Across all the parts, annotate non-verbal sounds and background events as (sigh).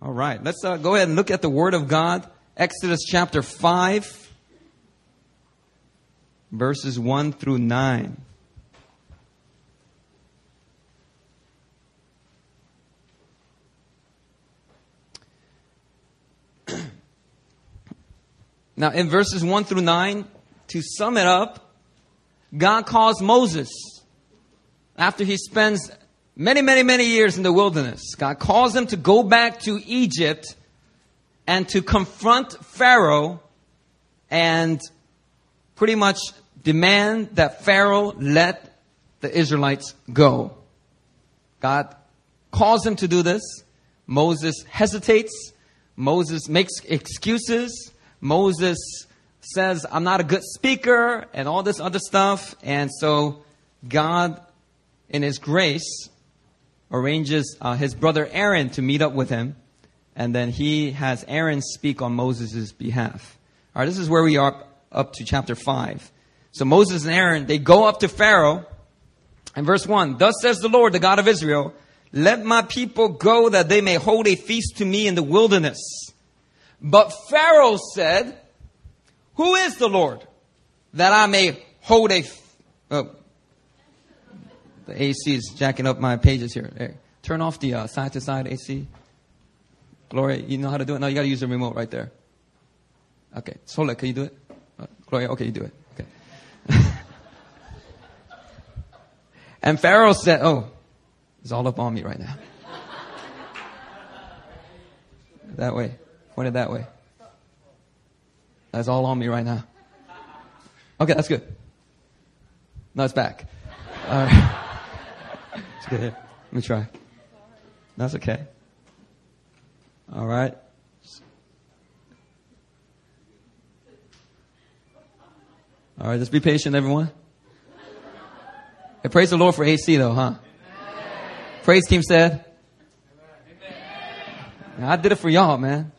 All right, let's uh, go ahead and look at the Word of God. Exodus chapter 5, verses 1 through 9. (clears throat) now, in verses 1 through 9, to sum it up, God calls Moses after he spends many, many, many years in the wilderness. God calls him to go back to Egypt and to confront Pharaoh and pretty much demand that Pharaoh let the Israelites go. God calls him to do this. Moses hesitates. Moses makes excuses. Moses says, I'm not a good speaker and all this other stuff. And so God, in his grace, arranges uh, his brother Aaron to meet up with him, and then he has Aaron speak on Moses' behalf. All right, this is where we are up to chapter 5. So Moses and Aaron, they go up to Pharaoh, and verse 1, Thus says the Lord, the God of Israel, Let my people go that they may hold a feast to me in the wilderness. But Pharaoh said, Who is the Lord that I may hold a, oh, the AC is jacking up my pages here. Hey, turn off the uh, side to side AC. Gloria, you know how to do it? No, you got to use the remote right there. Okay. Sola, can you do it? Uh, Gloria, okay, you do it. Okay. (laughs) and Pharaoh said, Oh, it's all up on me right now. (laughs) that way. Point it that way. That's all on me right now. Okay, that's good. No, it's back. All right. (laughs) Good. Let me try. That's okay. All right. All right, just be patient, everyone. Hey, praise the Lord for AC, though, huh? Amen. Praise team said. Amen. I did it for y'all, man.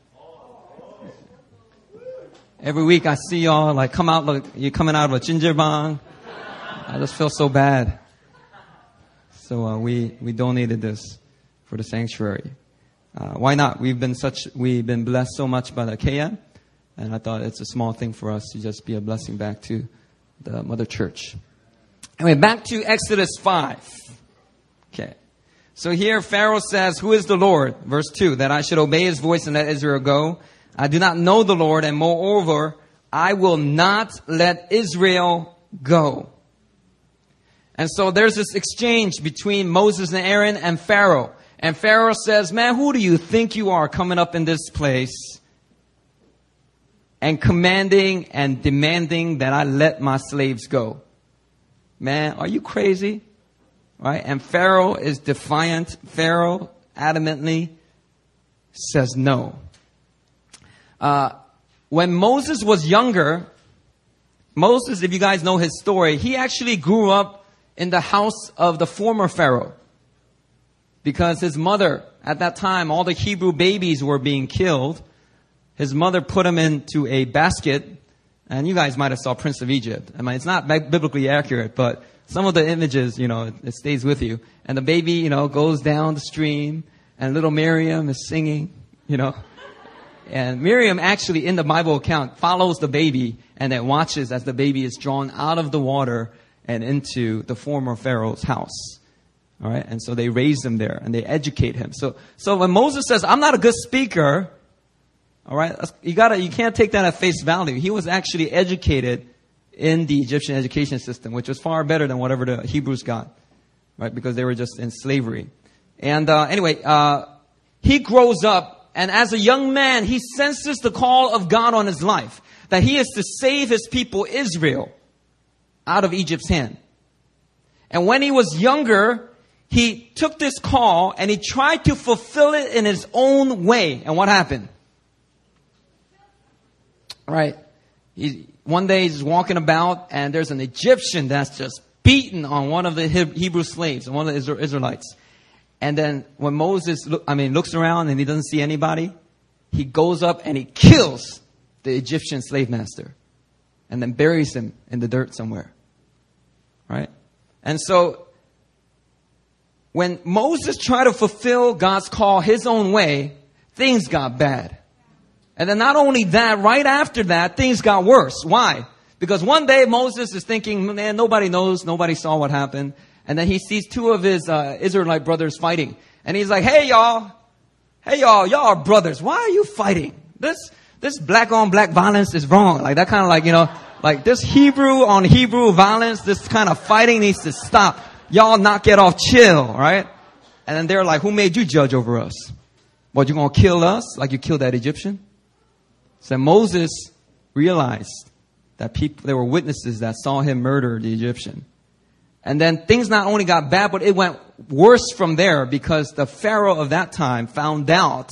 Every week I see y'all like come out, look, you're coming out of a jjimjilbang. I just feel so bad. So uh, we we donated this for the sanctuary. Uh, why not? We've been such we've been blessed so much by the KM, and I thought it's a small thing for us to just be a blessing back to the mother church. Anyway, back to Exodus five. Okay. So here Pharaoh says, Who is the Lord? Verse 2, that I should obey his voice and let Israel go. I do not know the Lord, and moreover, I will not let Israel go. And so there's this exchange between Moses and Aaron and Pharaoh. And Pharaoh says, Man, who do you think you are coming up in this place and commanding and demanding that I let my slaves go? Man, are you crazy? Right? And Pharaoh is defiant. Pharaoh adamantly says no. Uh, when Moses was younger, Moses, if you guys know his story, he actually grew up in the house of the former Pharaoh. Because his mother, at that time, all the Hebrew babies were being killed. His mother put him into a basket, and you guys might have saw Prince of Egypt. I mean, it's not biblically accurate, but some of the images, you know, it, it stays with you. And the baby, you know, goes down the stream, and little Miriam is singing, you know. And Miriam actually, in the Bible account, follows the baby and then watches as the baby is drawn out of the water and into the former Pharaoh's house. All right. And so they raise him there and they educate him. So, so when Moses says, I'm not a good speaker, all right, you gotta, you can't take that at face value. He was actually educated in the Egyptian education system, which was far better than whatever the Hebrews got, right? Because they were just in slavery. And, uh, anyway, uh, he grows up and as a young man, he senses the call of God on his life that he is to save his people Israel out of Egypt's hand. And when he was younger, he took this call and he tried to fulfill it in his own way. And what happened? Right. He, one day he's walking about and there's an Egyptian that's just beaten on one of the Hebrew slaves, one of the Israelites. And then when Moses, look, I mean, looks around and he doesn't see anybody, he goes up and he kills the Egyptian slave master and then buries him in the dirt somewhere. Right? And so, when Moses tried to fulfill God's call his own way, things got bad. And then not only that, right after that, things got worse. Why? Because one day Moses is thinking, man, nobody knows, nobody saw what happened. And then he sees two of his uh, Israelite brothers fighting. And he's like, hey y'all, hey y'all, y'all are brothers. Why are you fighting? This, this black on black violence is wrong. Like that kind of like, you know, like this Hebrew on Hebrew violence, this kind of fighting needs to stop. Y'all knock it off chill, right? And then they're like, who made you judge over us? What, you gonna kill us like you killed that Egyptian? So Moses realized that people, there were witnesses that saw him murder the Egyptian. And then things not only got bad, but it went worse from there because the Pharaoh of that time found out,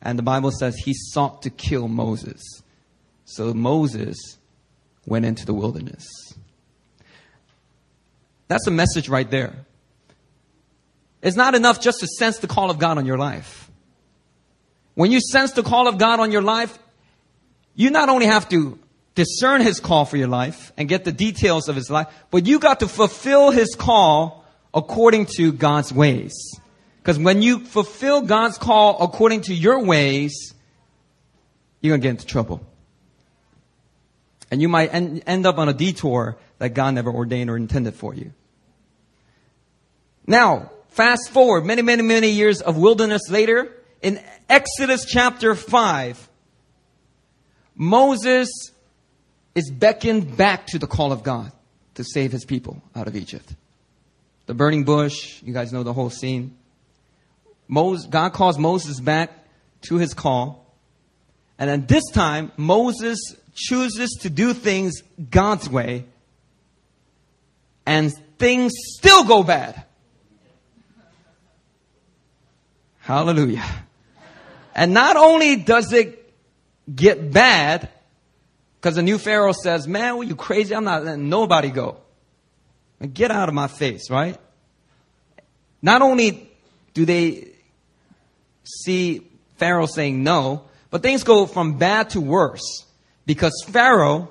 and the Bible says he sought to kill Moses. So Moses went into the wilderness. That's a message right there. It's not enough just to sense the call of God on your life. When you sense the call of God on your life, you not only have to discern his call for your life and get the details of his life, but you got to fulfill his call according to God's ways. Because when you fulfill God's call according to your ways, you're going to get into trouble. And you might end up on a detour that God never ordained or intended for you. Now, fast forward many, many, many years of wilderness later, in Exodus chapter 5, Moses is beckoned back to the call of God to save his people out of Egypt. The burning bush, you guys know the whole scene. Moses, God calls Moses back to his call. And then this time, Moses chooses to do things God's way. And things still go bad. Hallelujah. And not only does it get bad, because the new Pharaoh says, man, were you crazy? I'm not letting nobody go. Get out of my face, right? Not only do they see Pharaoh saying no, but things go from bad to worse because Pharaoh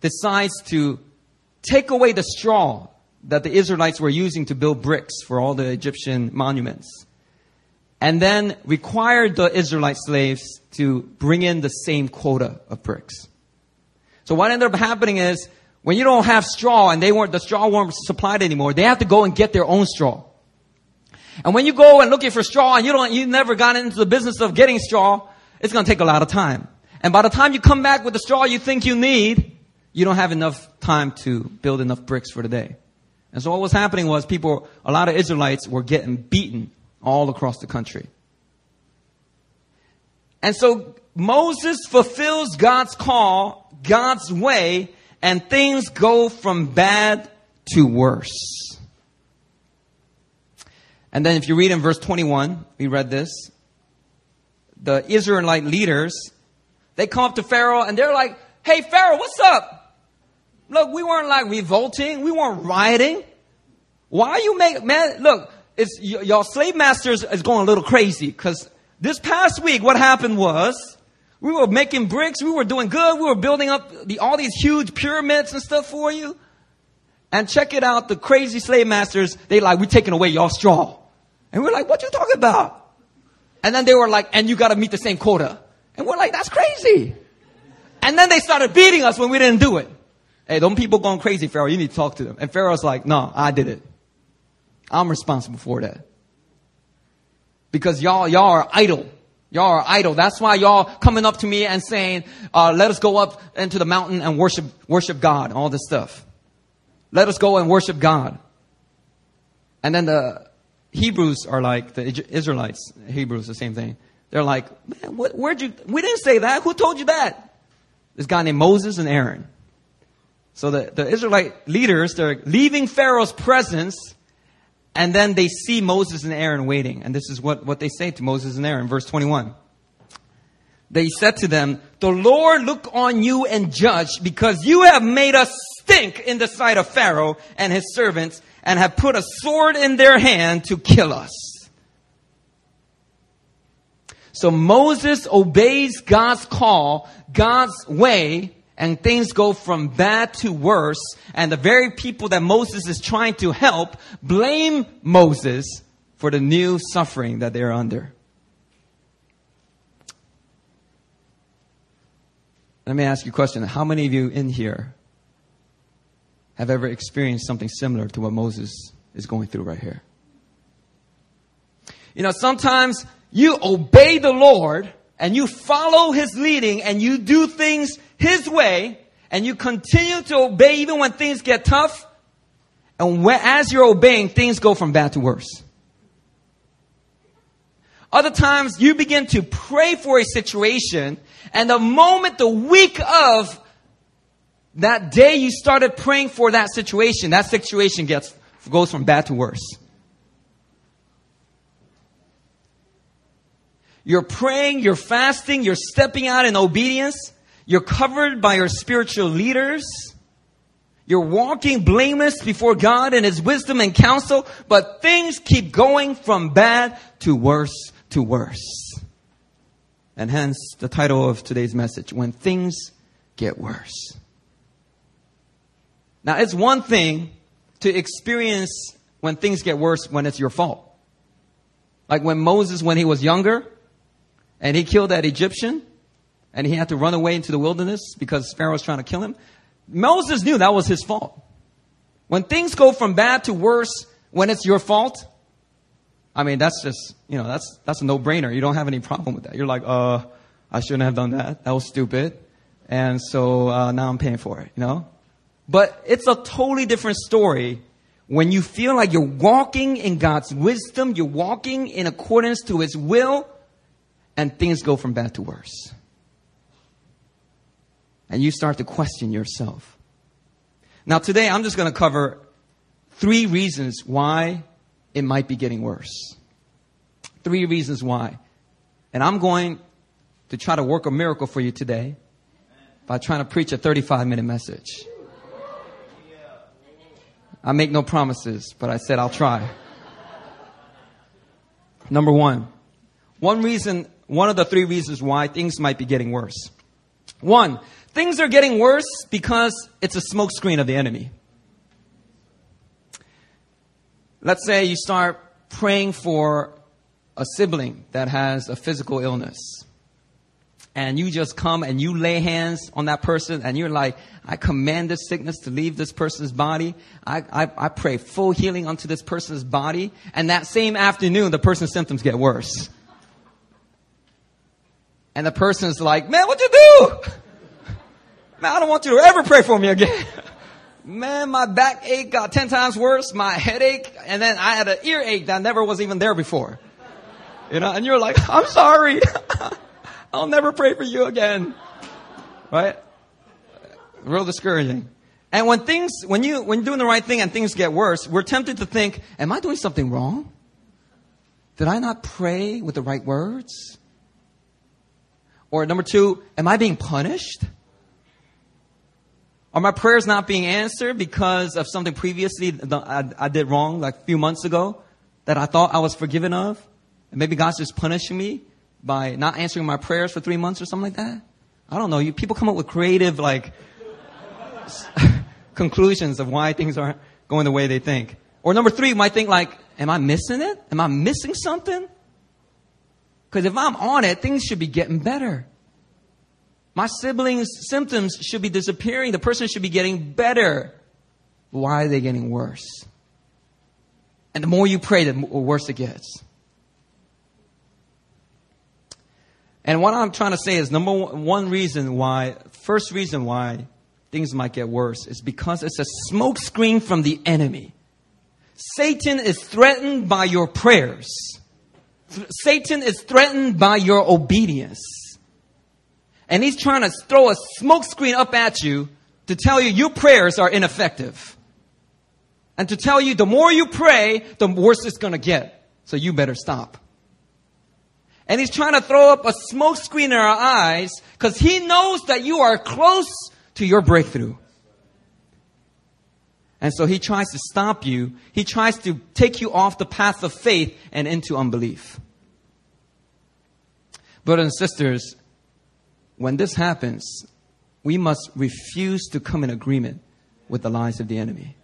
decides to take away the straw that the Israelites were using to build bricks for all the Egyptian monuments. And then required the Israelite slaves to bring in the same quota of bricks. So what ended up happening is when you don't have straw and they weren't, the straw weren't supplied anymore, they have to go and get their own straw. And when you go and looking for straw and you don't, you never got into the business of getting straw, it's going to take a lot of time. And by the time you come back with the straw you think you need, you don't have enough time to build enough bricks for the day. And so what was happening was people, a lot of Israelites were getting beaten all across the country. And so Moses fulfills God's call God's way and things go from bad to worse. And then if you read in verse 21, we read this. The Israelite leaders, they come up to Pharaoh and they're like, Hey Pharaoh, what's up? Look, we weren't like revolting. We weren't rioting. Why are you make, man, look, it's, y- y'all slave masters is going a little crazy because this past week what happened was we were making bricks. We were doing good. We were building up the, all these huge pyramids and stuff for you. And check it out. The crazy slave masters, they like, we're taking away your straw. And we're like, what you talking about? And then they were like, and you gotta meet the same quota. And we're like, that's crazy. And then they started beating us when we didn't do it. Hey, don't people going crazy, Pharaoh. You need to talk to them. And Pharaoh's like, no, I did it. I'm responsible for that. Because y'all, y'all are idle. Y'all are idle. That's why y'all coming up to me and saying, uh, let us go up into the mountain and worship, worship God, all this stuff. Let us go and worship God. And then the Hebrews are like, the Israelites, Hebrews, the same thing. They're like, man, what, where'd you, we didn't say that. Who told you that? This guy named Moses and Aaron. So the, the Israelite leaders, they're leaving Pharaoh's presence and then they see Moses and Aaron waiting. And this is what, what they say to Moses and Aaron, verse 21. They said to them, the Lord look on you and judge because you have made us stink in the sight of Pharaoh and his servants and have put a sword in their hand to kill us. So Moses obeys God's call, God's way, and things go from bad to worse. And the very people that Moses is trying to help blame Moses for the new suffering that they're under. Let me ask you a question. How many of you in here have ever experienced something similar to what Moses is going through right here? You know, sometimes you obey the Lord and you follow His leading and you do things His way and you continue to obey even when things get tough. And when, as you're obeying, things go from bad to worse. Other times you begin to pray for a situation and the moment, the week of that day you started praying for that situation, that situation gets, goes from bad to worse. You're praying, you're fasting, you're stepping out in obedience. You're covered by your spiritual leaders. You're walking blameless before God in His wisdom and counsel, but things keep going from bad to worse to worse. And hence the title of today's message, When Things Get Worse. Now it's one thing to experience when things get worse when it's your fault. Like when Moses, when he was younger, and he killed that Egyptian, and he had to run away into the wilderness because Pharaoh was trying to kill him. Moses knew that was his fault. When things go from bad to worse, when it's your fault, I mean, that's just, you know, that's, that's a no-brainer. You don't have any problem with that. You're like, uh, I shouldn't have done that. That was stupid. And so, uh, now I'm paying for it, you know? But it's a totally different story when you feel like you're walking in God's wisdom, you're walking in accordance to His will, and things go from bad to worse. And you start to question yourself. Now, today I'm just going to cover three reasons why it might be getting worse. Three reasons why. And I'm going to try to work a miracle for you today by trying to preach a 35 minute message. I make no promises, but I said I'll try. Number one, one reason, one of the three reasons why things might be getting worse. One, things are getting worse because it's a smokescreen of the enemy. Let's say you start praying for a sibling that has a physical illness. And you just come and you lay hands on that person and you're like, I command this sickness to leave this person's body. I, I, I pray full healing unto this person's body. And that same afternoon, the person's symptoms get worse. And the person's like, man, what'd you do? (laughs) Man, I don't want you to ever pray for me again. (laughs) Man, my backache got 10 times worse, my headache, and then I had an earache that never was even there before. You know, and you're like, I'm sorry. (laughs) I'll never pray for you again. Right? Real discouraging. And when things, when you, when you're doing the right thing and things get worse, we're tempted to think, am I doing something wrong? Did I not pray with the right words? Or number two, am I being punished? Are my prayers not being answered because of something previously I, I did wrong, like a few months ago, that I thought I was forgiven of? And maybe God's just punishing me by not answering my prayers for three months or something like that? I don't know. You people come up with creative, like, (laughs) conclusions of why things aren't going the way they think. Or number three, you might think like, am I missing it? Am I missing something? Because if I'm on it, things should be getting better. My siblings' symptoms should be disappearing. The person should be getting better. Why are they getting worse? And the more you pray, the worse it gets. And what I'm trying to say is number one reason why, first reason why things might get worse is because it's a smokescreen from the enemy. Satan is threatened by your prayers. Satan is threatened by your obedience. And he's trying to throw a smokescreen up at you to tell you your prayers are ineffective. And to tell you the more you pray, the worse it's gonna get. So you better stop. And he's trying to throw up a smokescreen in our eyes because he knows that you are close to your breakthrough. And so he tries to stop you. He tries to take you off the path of faith and into unbelief. Brothers and sisters, when this happens, we must refuse to come in agreement with the lies of the enemy.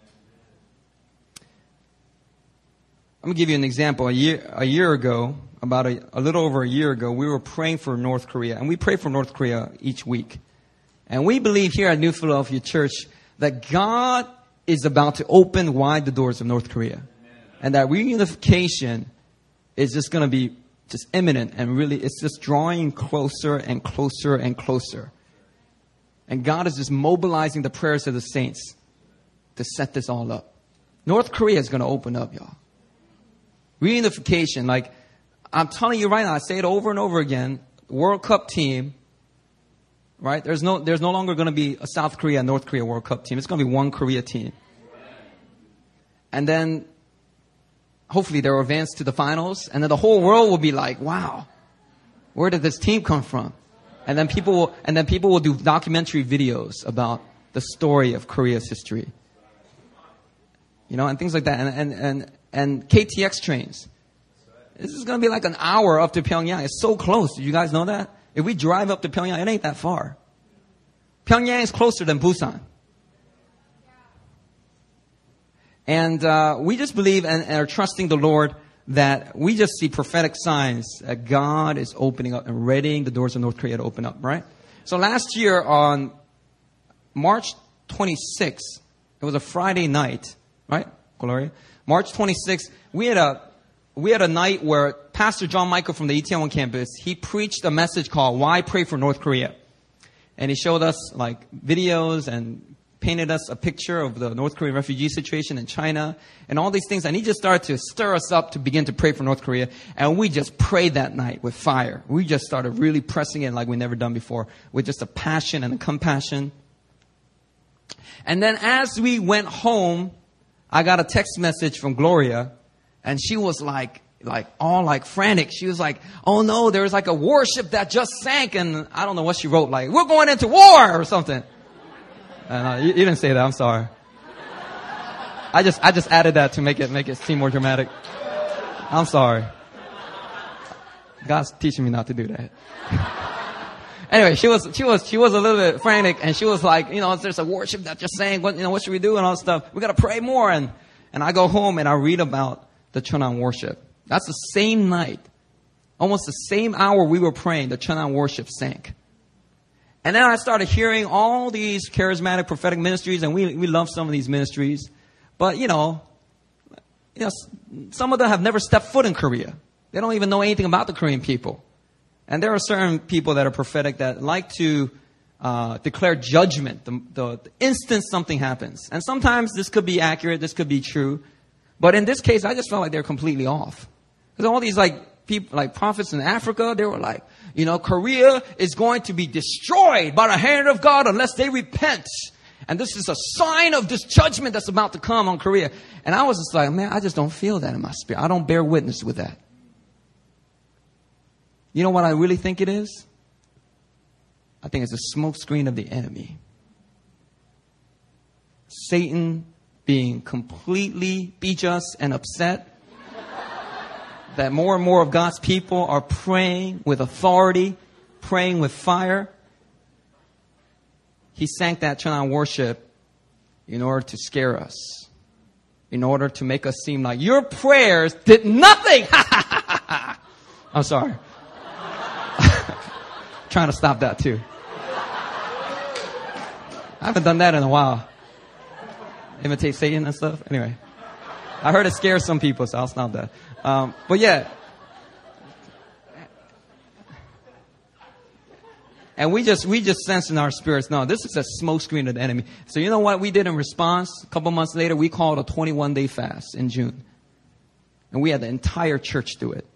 I'm going to give you an example. A year, a year ago, about a, a little over a year ago, we were praying for North Korea, and we pray for North Korea each week. And we believe here at New Philadelphia Church that God is about to open wide the doors of North Korea. And that reunification is just going to be just imminent and really, it's just drawing closer and closer and closer. And God is just mobilizing the prayers of the saints to set this all up. North Korea is going to open up, y'all. Reunification, like, I'm telling you right now, I say it over and over again. World Cup team, right? There's no, there's no longer going to be a South Korea, and North Korea World Cup team. It's going to be one Korea team. And then hopefully they'll advance to the finals, and then the whole world will be like, wow, where did this team come from? And then people will, and then people will do documentary videos about the story of Korea's history. You know, and things like that. And, and, and, and KTX trains. This is going to be like an hour up to Pyongyang. It's so close. Did you guys know that? If we drive up to Pyongyang, it ain't that far. Pyongyang is closer than Busan. And uh, we just believe and, and, are trusting the Lord that we just see prophetic signs that God is opening up and readying the doors of North Korea to open up, right? So last year on March 26th, it was a Friday night, right, Gloria? March 26th, we had a we had a night where Pastor John Michael from the ETN campus, he preached a message called Why Pray for North Korea. And he showed us like videos and painted us a picture of the North Korean refugee situation in China and all these things. And he just started to stir us up to begin to pray for North Korea. And we just prayed that night with fire. We just started really pressing it like we never done before with just a passion and a compassion. And then as we went home, I got a text message from Gloria and she was like, like all like frantic. She was like, "Oh no, there was like a warship that just sank," and I don't know what she wrote. Like, "We're going into war" or something. And uh, you, you didn't say that. I'm sorry. I just I just added that to make it make it seem more dramatic. I'm sorry. God's teaching me not to do that. (laughs) anyway, she was she was she was a little bit frantic, and she was like, you know, there's a warship that just saying, what you know, what should we do and all stuff. We got to pray more, and and I go home and I read about the Cheonan warship. That's the same night, almost the same hour we were praying, the Cheonan warship sank. And then I started hearing all these charismatic prophetic ministries, and we, we love some of these ministries. But, you know, you know, some of them have never stepped foot in Korea. They don't even know anything about the Korean people. And there are certain people that are prophetic that like to uh, declare judgment the, the, the instant something happens. And sometimes this could be accurate, this could be true. But in this case, I just felt like they're completely off. Because all these like people, like prophets in Africa, they were like, you know, Korea is going to be destroyed by the hand of God unless they repent. And this is a sign of this judgment that's about to come on Korea. And I was just like, man, I just don't feel that in my spirit. I don't bear witness with that. You know what I really think it is? I think it's a smokescreen of the enemy. Satan being completely just and upset that more and more of God's people are praying with authority, praying with fire. He sank that Cheonan warship in order to scare us, in order to make us seem like your prayers did nothing. (laughs) I'm sorry. (laughs) Trying to stop that too. I haven't done that in a while. Imitate Satan and stuff. Anyway, I heard it scares some people, so I'll stop that. Um, but yeah. And we just, we just sense in our spirits, no, this is a smokescreen of the enemy. So you know what we did in response? A couple months later, we called a 21 day fast in June. And we had the entire church do it.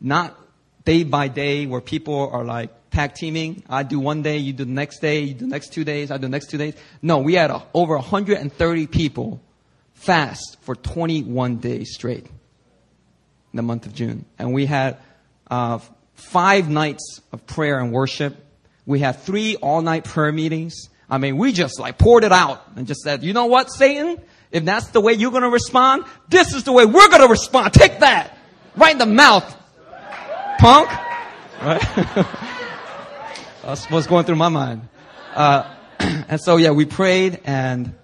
Not day by day where people are like tag teaming. I do one day, you do the next day, you do the next two days, I do the next two days. No, we had a, over 130 people fast for 21 days straight in the month of June. And we had uh, five nights of prayer and worship. We had three all night prayer meetings. I mean, we just like poured it out and just said, you know what, Satan? If that's the way you're going to respond, this is the way we're going to respond. Take that right in the mouth, punk. (laughs) Right? That's what's going through my mind. Uh, (clears throat) and so, yeah, we prayed and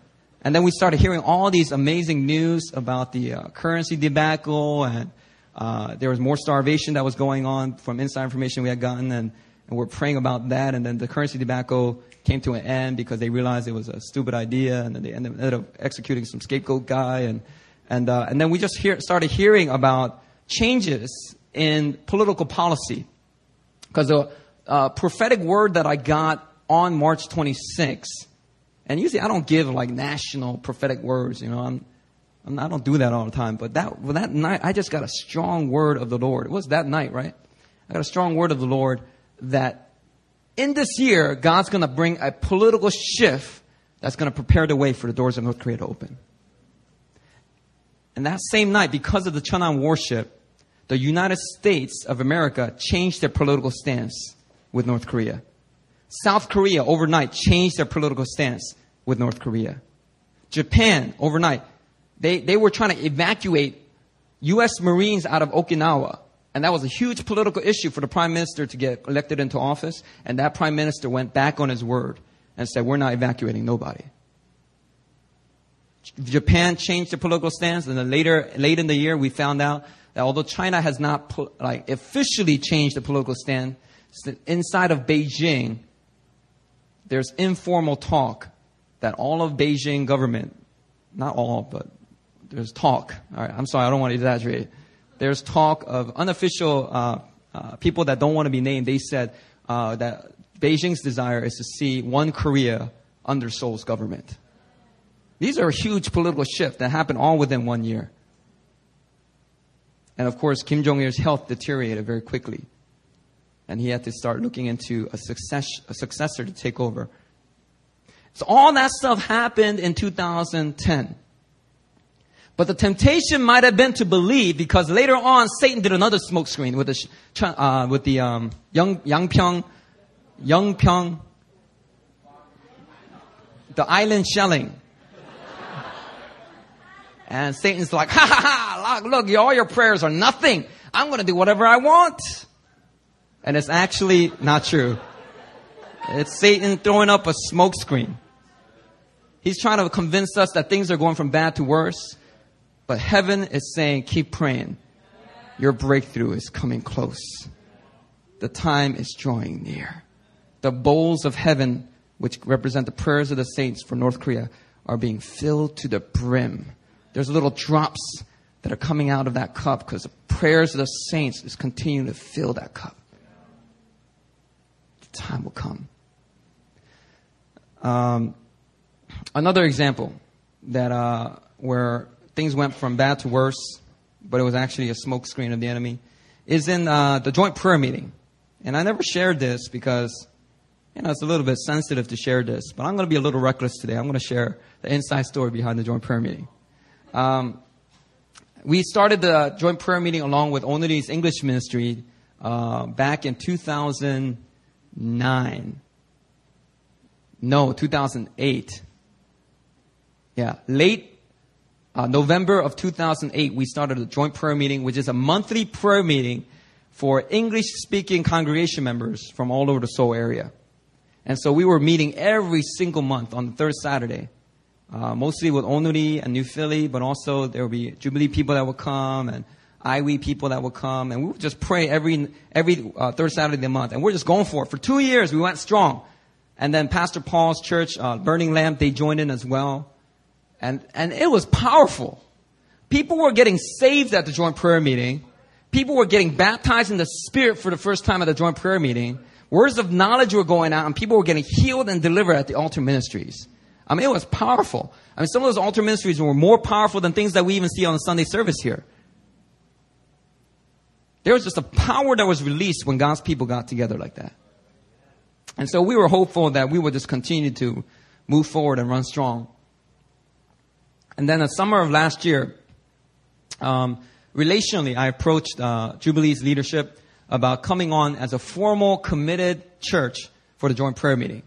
and then we started hearing all these amazing news about the uh, currency debacle and uh, there was more starvation that was going on from inside information we had gotten, and and we're praying about that. And then the currency debacle came to an end because they realized it was a stupid idea, and then they ended up executing some scapegoat guy, and and uh, and then we just hear, started hearing about changes in political policy because the uh, prophetic word that I got on March 26th, and usually I don't give like national prophetic words, you know, I'm, I'm I don't do that all the time, but that well, that night I just got a strong word of the Lord. It was that night, right? I got a strong word of the Lord that in this year, God's going to bring a political shift that's going to prepare the way for the doors of North Korea to open. And that same night, because of the Cheonan warship, the United States of America changed their political stance with North Korea. South Korea overnight changed their political stance with North Korea. Japan overnight, they, they were trying to evacuate U.S. Marines out of Okinawa and that was a huge political issue for the prime minister to get elected into office. And that prime minister went back on his word and said, we're not evacuating nobody. Japan changed their political stance. And then later, late in the year, we found out that although China has not like officially changed the political stand, inside of Beijing, there's informal talk that all of Beijing government, not all, but there's talk. All right, I'm sorry, I don't want to exaggerate there's talk of unofficial uh, uh, people that don't want to be named. They said uh, that Beijing's desire is to see one Korea under Seoul's government. These are a huge political shift that happened all within one year. And of course, Kim Jong il's health deteriorated very quickly. And he had to start looking into a, success, a successor to take over. So all that stuff happened in 2010. But the temptation might have been to believe because later on Satan did another smokescreen with the uh, with the um, Yeonpyeong, the island shelling. And Satan's like, ha ha ha, look, look, all your prayers are nothing. I'm to do whatever I want. And it's actually not true. It's Satan throwing up a smokescreen. He's trying to convince us that things are going from bad to worse. But heaven is saying, keep praying. Your breakthrough is coming close. The time is drawing near. The bowls of heaven, which represent the prayers of the saints for North Korea, are being filled to the brim. There's little drops that are coming out of that cup because the prayers of the saints is continuing to fill that cup. Time will come. Um, another example that uh, where things went from bad to worse, but it was actually a smokescreen of the enemy, is in uh, the joint prayer meeting. And I never shared this because, you know, it's a little bit sensitive to share this, but I'm going to be a little reckless today. I'm going to share the inside story behind the joint prayer meeting. Um, we started the joint prayer meeting along with Onuri's English ministry uh, back in 2009. No, 2008. Yeah, late uh, November of 2008, we started a joint prayer meeting, which is a monthly prayer meeting for English speaking congregation members from all over the Seoul area. And so we were meeting every single month on the third Saturday, uh, mostly with Onuri and New Philly, but also there would be Jubilee people that would come and IWE people that would come. And we would just pray every, every uh, third Saturday of the month. And we're just going for it. For two years, we went strong. And then Pastor Paul's church, uh, Burning Lamp, they joined in as well. And, and it was powerful. People were getting saved at the joint prayer meeting. People were getting baptized in the Spirit for the first time at the joint prayer meeting. Words of knowledge were going out and people were getting healed and delivered at the altar ministries. I mean, it was powerful. I mean, some of those altar ministries were more powerful than things that we even see on the Sunday service here. There was just a power that was released when God's people got together like that. And so we were hopeful that we would just continue to move forward and run strong. And then the summer of last year, um, relationally, I approached uh, Jubilee's leadership about coming on as a formal, committed church for the joint prayer meeting.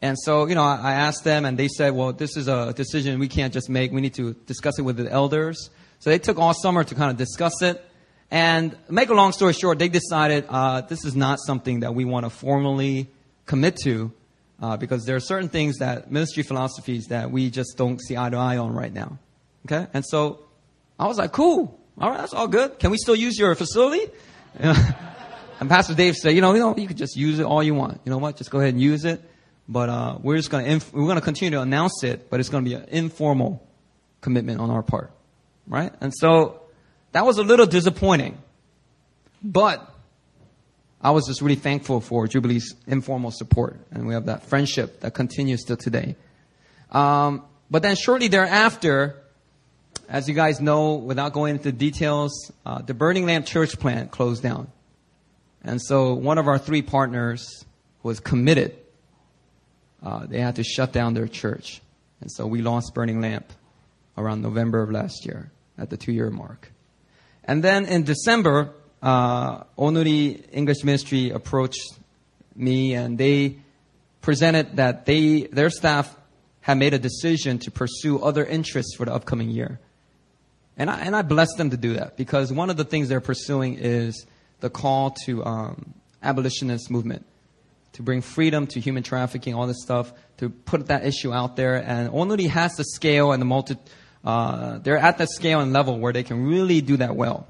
And so, you know, I, I asked them, and they said, "Well, this is a decision we can't just make. We need to discuss it with the elders." So they took all summer to kind of discuss it. And make a long story short, they decided uh, this is not something that we want to formally commit to uh, because there are certain things that ministry philosophies that we just don't see eye to eye on right now. Okay? And so I was like, cool. All right, that's all good. Can we still use your facility? (laughs) And Pastor Dave said, you know, you know, you could just use it all you want. You know what? Just go ahead and use it. But uh, we're just going to inf- we're going to continue to announce it, but it's going to be an informal commitment on our part, right? And so that was a little disappointing, but I was just really thankful for Jubilee's informal support, and we have that friendship that continues till today. Um, but then shortly thereafter, as you guys know, without going into details, uh, the Burning Lamp Church plant closed down. And so one of our three partners was committed. Uh, they had to shut down their church. And so we lost Burning Lamp around November of last year at the two year mark. And then in December, uh, Onuri English Ministry approached me and they presented that they, their staff had made a decision to pursue other interests for the upcoming year. And I, and I bless them to do that because one of the things they're pursuing is the call to um, abolitionist movement to bring freedom to human trafficking, all this stuff, to put that issue out there. And Onuri has the scale and the multi, uh, they're at that scale and level where they can really do that well.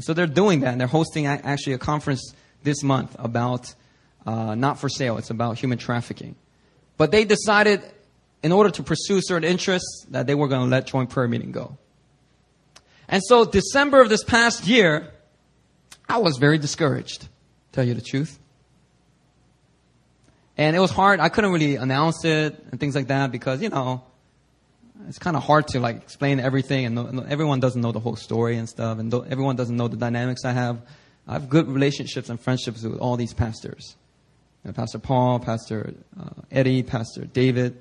So they're doing that, and they're hosting actually a conference this month about uh, not for sale. It's about human trafficking. But they decided, in order to pursue certain interests, that they were going to let joint prayer meeting go. And so December of this past year, I was very discouraged, tell you the truth. And it was hard. I couldn't really announce it and things like that because, you know, it's kind of hard to like explain everything and everyone doesn't know the whole story and stuff and everyone doesn't know the dynamics I have. I have good relationships and friendships with all these pastors. You know, Pastor Paul, Pastor uh, Eddie, Pastor David.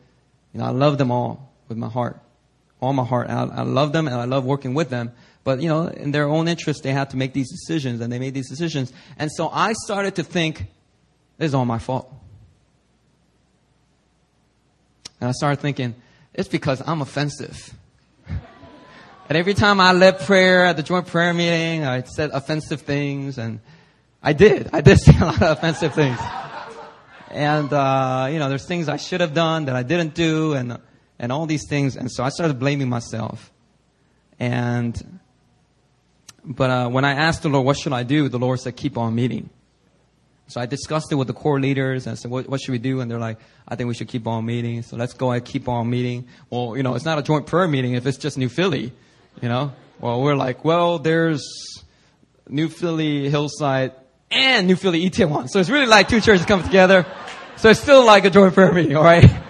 You know, I love them all with my heart. All my heart. I, I love them and I love working with them. But, you know, in their own interest, they had to make these decisions, and they made these decisions. And so I started to think, is all my fault. And I started thinking, it's because I'm offensive. and every time I led prayer at the joint prayer meeting, I said offensive things, and I did. I did (laughs) say a lot of offensive things. And, uh, you know, there's things I should have done that I didn't do, and, and all these things. And so I started blaming myself. And but uh, when I asked the Lord, what should I do? The Lord said, keep on meeting. So I discussed it with the core leaders and said, what, what should we do? And they're like, I think we should keep on meeting. So let's go and keep on meeting. Well, you know, it's not a joint prayer meeting if it's just New Philly, you know? Well, we're like, well, there's New Philly Hillside and New Philly Itaewon. So it's really like two churches coming together. So it's still like a joint prayer meeting, all right? (laughs)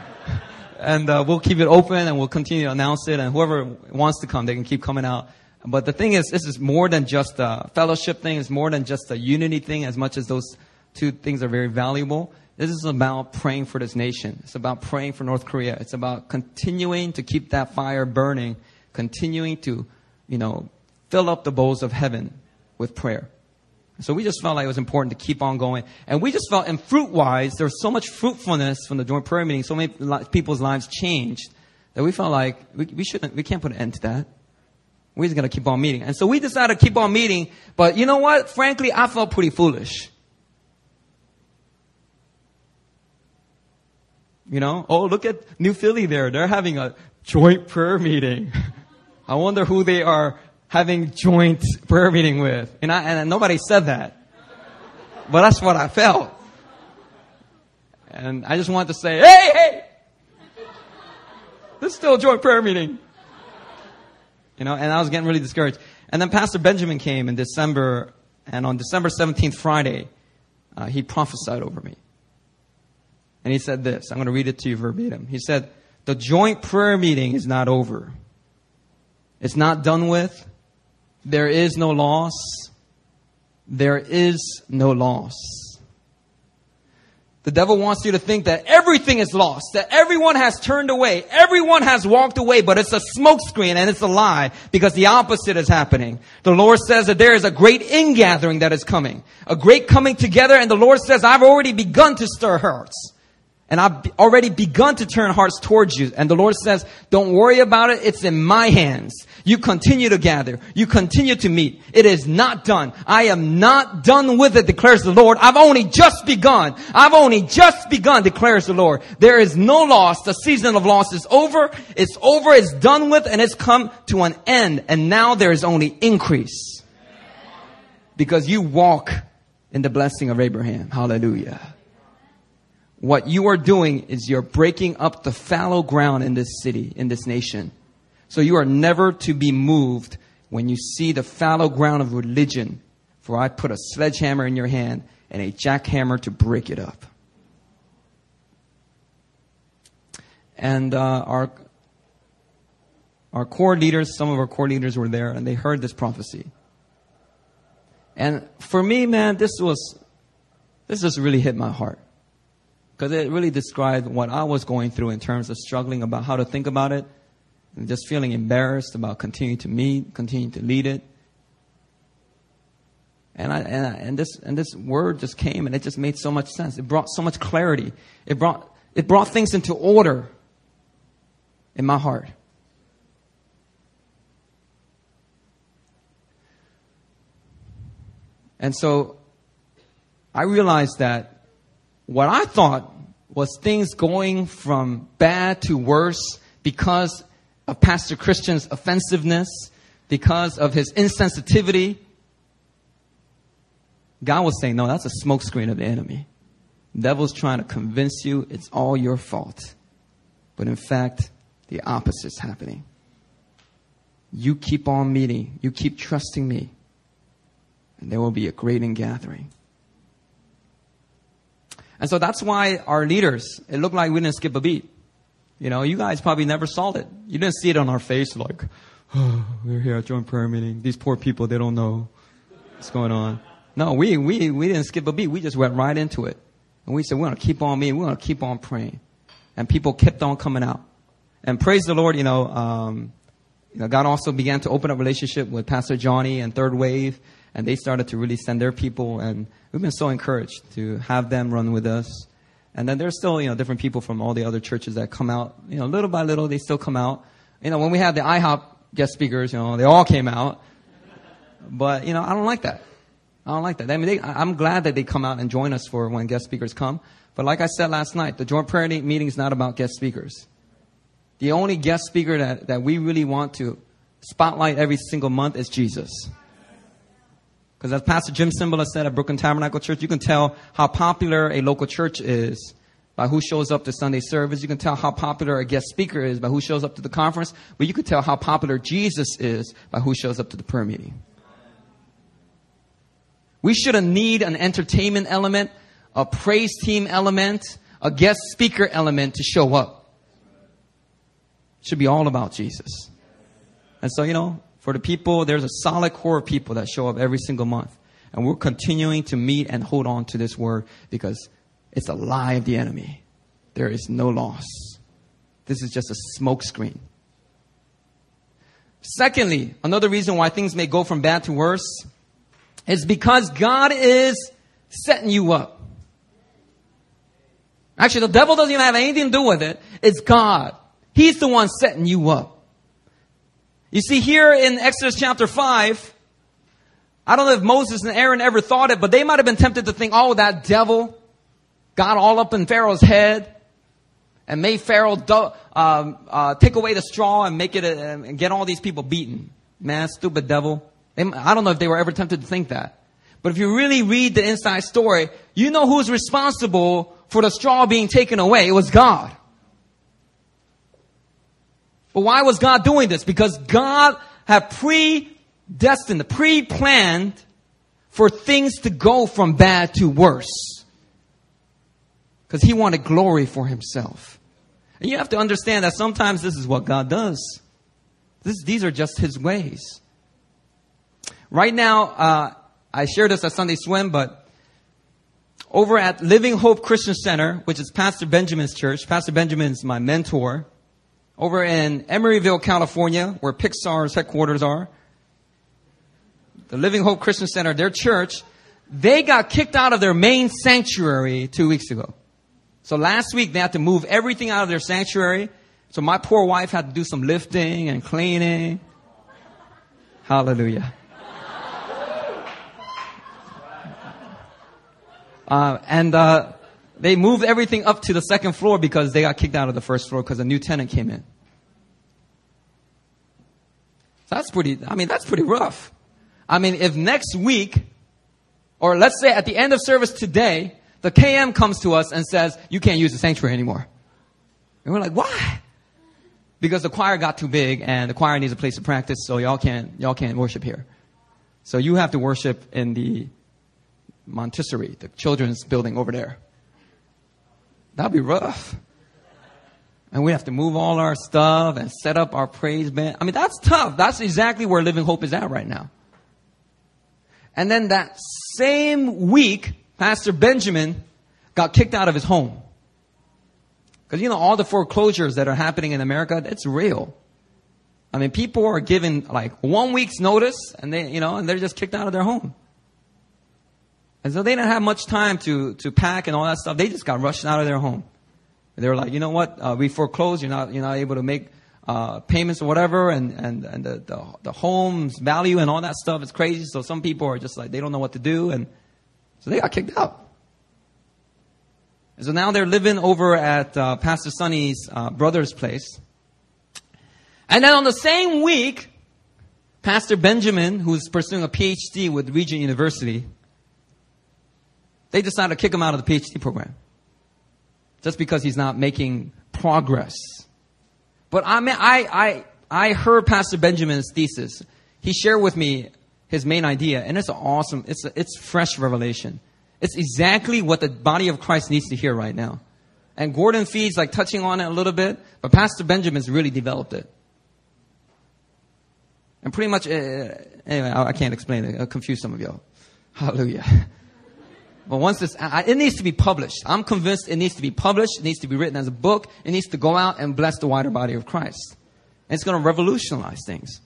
And uh, we'll keep it open and we'll continue to announce it. And whoever wants to come, they can keep coming out. But the thing is, this is more than just a fellowship thing. It's more than just a unity thing, as much as those two things are very valuable. This is about praying for this nation. It's about praying for North Korea. It's about continuing to keep that fire burning, continuing to, you know, fill up the bowls of heaven with prayer. So we just felt like it was important to keep on going. And we just felt, and fruit wise, there was so much fruitfulness from the joint prayer meeting, so many people's lives changed, that we felt like we, we shouldn't, we can't put an end to that. We're just going to keep on meeting. And so we decided to keep on meeting. But you know what? Frankly, I felt pretty foolish. You know, oh, look at New Philly there. They're having a joint prayer meeting. (laughs) I wonder who they are having joint prayer meeting with. And, I, and nobody said that. But that's what I felt. And I just wanted to say, hey, hey! This is still a joint prayer meeting. You know, and I was getting really discouraged. And then Pastor Benjamin came in December, and on December 17th, Friday, uh, he prophesied over me. And he said this I'm going to read it to you verbatim. He said, The joint prayer meeting is not over. It's not done with. There is no loss. There is no loss. The devil wants you to think that everything is lost, that everyone has turned away, everyone has walked away, but it's a smokescreen and it's a lie because the opposite is happening. The Lord says that there is a great ingathering that is coming, a great coming together, and the Lord says, I've already begun to stir hearts. And I've already begun to turn hearts towards you. And the Lord says, don't worry about it. It's in my hands. You continue to gather. You continue to meet. It is not done. I am not done with it, declares the Lord. I've only just begun. I've only just begun, declares the Lord. There is no loss. The season of loss is over. It's over. It's done with and it's come to an end. And now there is only increase. Because you walk in the blessing of Abraham. Hallelujah. What you are doing is you're breaking up the fallow ground in this city, in this nation. So you are never to be moved when you see the fallow ground of religion. For I put a sledgehammer in your hand and a jackhammer to break it up. And uh, our our core leaders, some of our core leaders were there, and they heard this prophecy. And for me, man, this was this just really hit my heart because it really described what I was going through in terms of struggling about how to think about it, and just feeling embarrassed about continuing to meet, continuing to lead it. And, I, and, I, and this and this word just came, and it just made so much sense. It brought so much clarity. It brought it brought things into order in my heart. And so I realized that what I thought was things going from bad to worse because of Pastor Christian's offensiveness, because of his insensitivity. God was saying, no, that's a smokescreen of the enemy. The devil's trying to convince you it's all your fault. But in fact, the opposite's happening. You keep on meeting. You keep trusting me. And there will be a great ingathering. And so that's why our leaders, it looked like we didn't skip a beat. You know, you guys probably never saw it. You didn't see it on our face like, oh, (sighs) we're here at joint prayer meeting. These poor people, they don't know what's going on. No, we, we, we didn't skip a beat. We just went right into it. And we said, we're going to keep on meeting. We're going to keep on praying. And people kept on coming out. And praise the Lord, you know, um, you know, God also began to open up relationship with Pastor Johnny and Third Wave and they started to really send their people, and we've been so encouraged to have them run with us. And then there's still, you know, different people from all the other churches that come out, you know, little by little, they still come out. You know, when we had the IHOP guest speakers, you know, they all came out. But, you know, I don't like that. I don't like that. I mean, they, I'm glad that they come out and join us for when guest speakers come. But like I said last night, the joint prayer meeting is not about guest speakers. The only guest speaker that, that we really want to spotlight every single month is Jesus. Because as Pastor Jim Cymbala said at Brooklyn Tabernacle Church, you can tell how popular a local church is by who shows up to Sunday service. You can tell how popular a guest speaker is by who shows up to the conference. But you can tell how popular Jesus is by who shows up to the prayer meeting. We shouldn't need an entertainment element, a praise team element, a guest speaker element to show up. It should be all about Jesus. And so, you know, for the people, there's a solid core of people that show up every single month. And we're continuing to meet and hold on to this word because it's a lie of the enemy. There is no loss. This is just a smokescreen. Secondly, another reason why things may go from bad to worse is because God is setting you up. Actually, the devil doesn't even have anything to do with it. It's God. He's the one setting you up. You see, here in Exodus chapter 5, I don't know if Moses and Aaron ever thought it, but they might have been tempted to think, oh, that devil got all up in Pharaoh's head and made Pharaoh do, um, uh, take away the straw and make it a, and get all these people beaten. Man, stupid devil. They, I don't know if they were ever tempted to think that. But if you really read the inside story, you know who's responsible for the straw being taken away. It was God. But why was God doing this? Because God had predestined, pre-planned for things to go from bad to worse. Because he wanted glory for himself. And you have to understand that sometimes this is what God does. This, these are just his ways. Right now, uh, I shared this at Sunday Swim, but over at Living Hope Christian Center, which is Pastor Benjamin's church, Pastor Benjamin's my mentor, over in Emeryville, California, where Pixar's headquarters are, the Living Hope Christian Center, their church, they got kicked out of their main sanctuary two weeks ago. So last week they had to move everything out of their sanctuary. So my poor wife had to do some lifting and cleaning. Hallelujah. Uh, and uh, they moved everything up to the second floor because they got kicked out of the first floor because a new tenant came in. That's pretty, I mean, that's pretty rough. I mean, if next week Or let's say at the end of service today, the KM comes to us and says, you can't use the sanctuary anymore. And we're like, why? Because the choir got too big and the choir needs a place to practice, so y'all can't, y'all can't worship here. So you have to worship in the Montessori, the children's building over there. That'd be rough. And we have to move all our stuff and set up our praise band. I mean, that's tough. That's exactly where Living Hope is at right now. And then that same week, Pastor Benjamin got kicked out of his home. Because, you know, all the foreclosures that are happening in America, it's real. I mean, people are given like one week's notice and they, you know, and they're just kicked out of their home. And so they didn't have much time to, to pack and all that stuff. They just got rushed out of their home. They were like, you know what? Uh, we foreclosed. You're not, you're not able to make uh, payments or whatever, and and and the, the the home's value and all that stuff is crazy. So some people are just like they don't know what to do, and so they got kicked out. And so now they're living over at uh, Pastor Sonny's uh, brother's place. And then on the same week, Pastor Benjamin, who's pursuing a PhD with Regent University, they decided to kick him out of the PhD program just because he's not making progress. But I mean, I, I, I heard Pastor Benjamin's thesis. He shared with me his main idea, and it's awesome. It's, a, it's fresh revelation. It's exactly what the body of Christ needs to hear right now. And Gordon Fee's like touching on it a little bit, but Pastor Benjamin's really developed it. And pretty much, uh, anyway, I, I, can't explain it. I'll confuse some of y'all. (laughs) Hallelujah. But once this, it needs to be published. I'm convinced it needs to be published. It needs to be written as a book. It needs to go out and bless the wider body of Christ. And it's going to revolutionize things.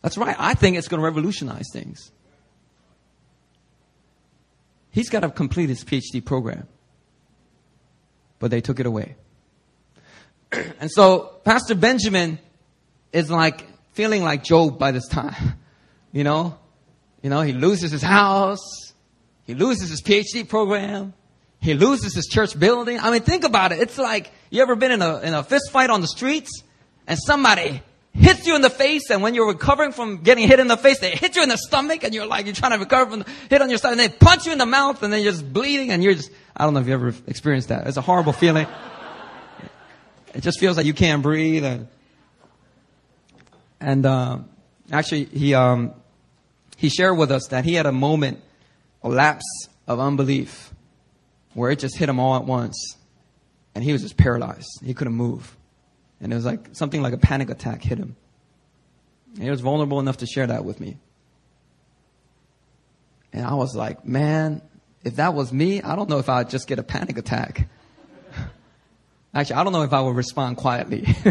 That's right. I think it's going to revolutionize things. He's got to complete his PhD program. But they took it away. (clears throat) and so Pastor Benjamin is like feeling like Job by this time. (laughs) You know? You know, he loses his house. He loses his PhD program. He loses his church building. I mean, think about it. It's like you ever been in a, in a fist fight on the streets and somebody hits you in the face and when you're recovering from getting hit in the face, they hit you in the stomach and you're like, you're trying to recover from the hit on your stomach and they punch you in the mouth and then you're just bleeding and you're just, I don't know if you ever experienced that. It's a horrible feeling. It just feels like you can't breathe and, and, uh, actually he, um, he shared with us that he had a moment a lapse of unbelief where it just hit him all at once. And he was just paralyzed. He couldn't move. And it was like something like a panic attack hit him. And he was vulnerable enough to share that with me. And I was like, man, if that was me, I don't know if I'd just get a panic attack. (laughs) Actually, I don't know if I would respond quietly. (laughs)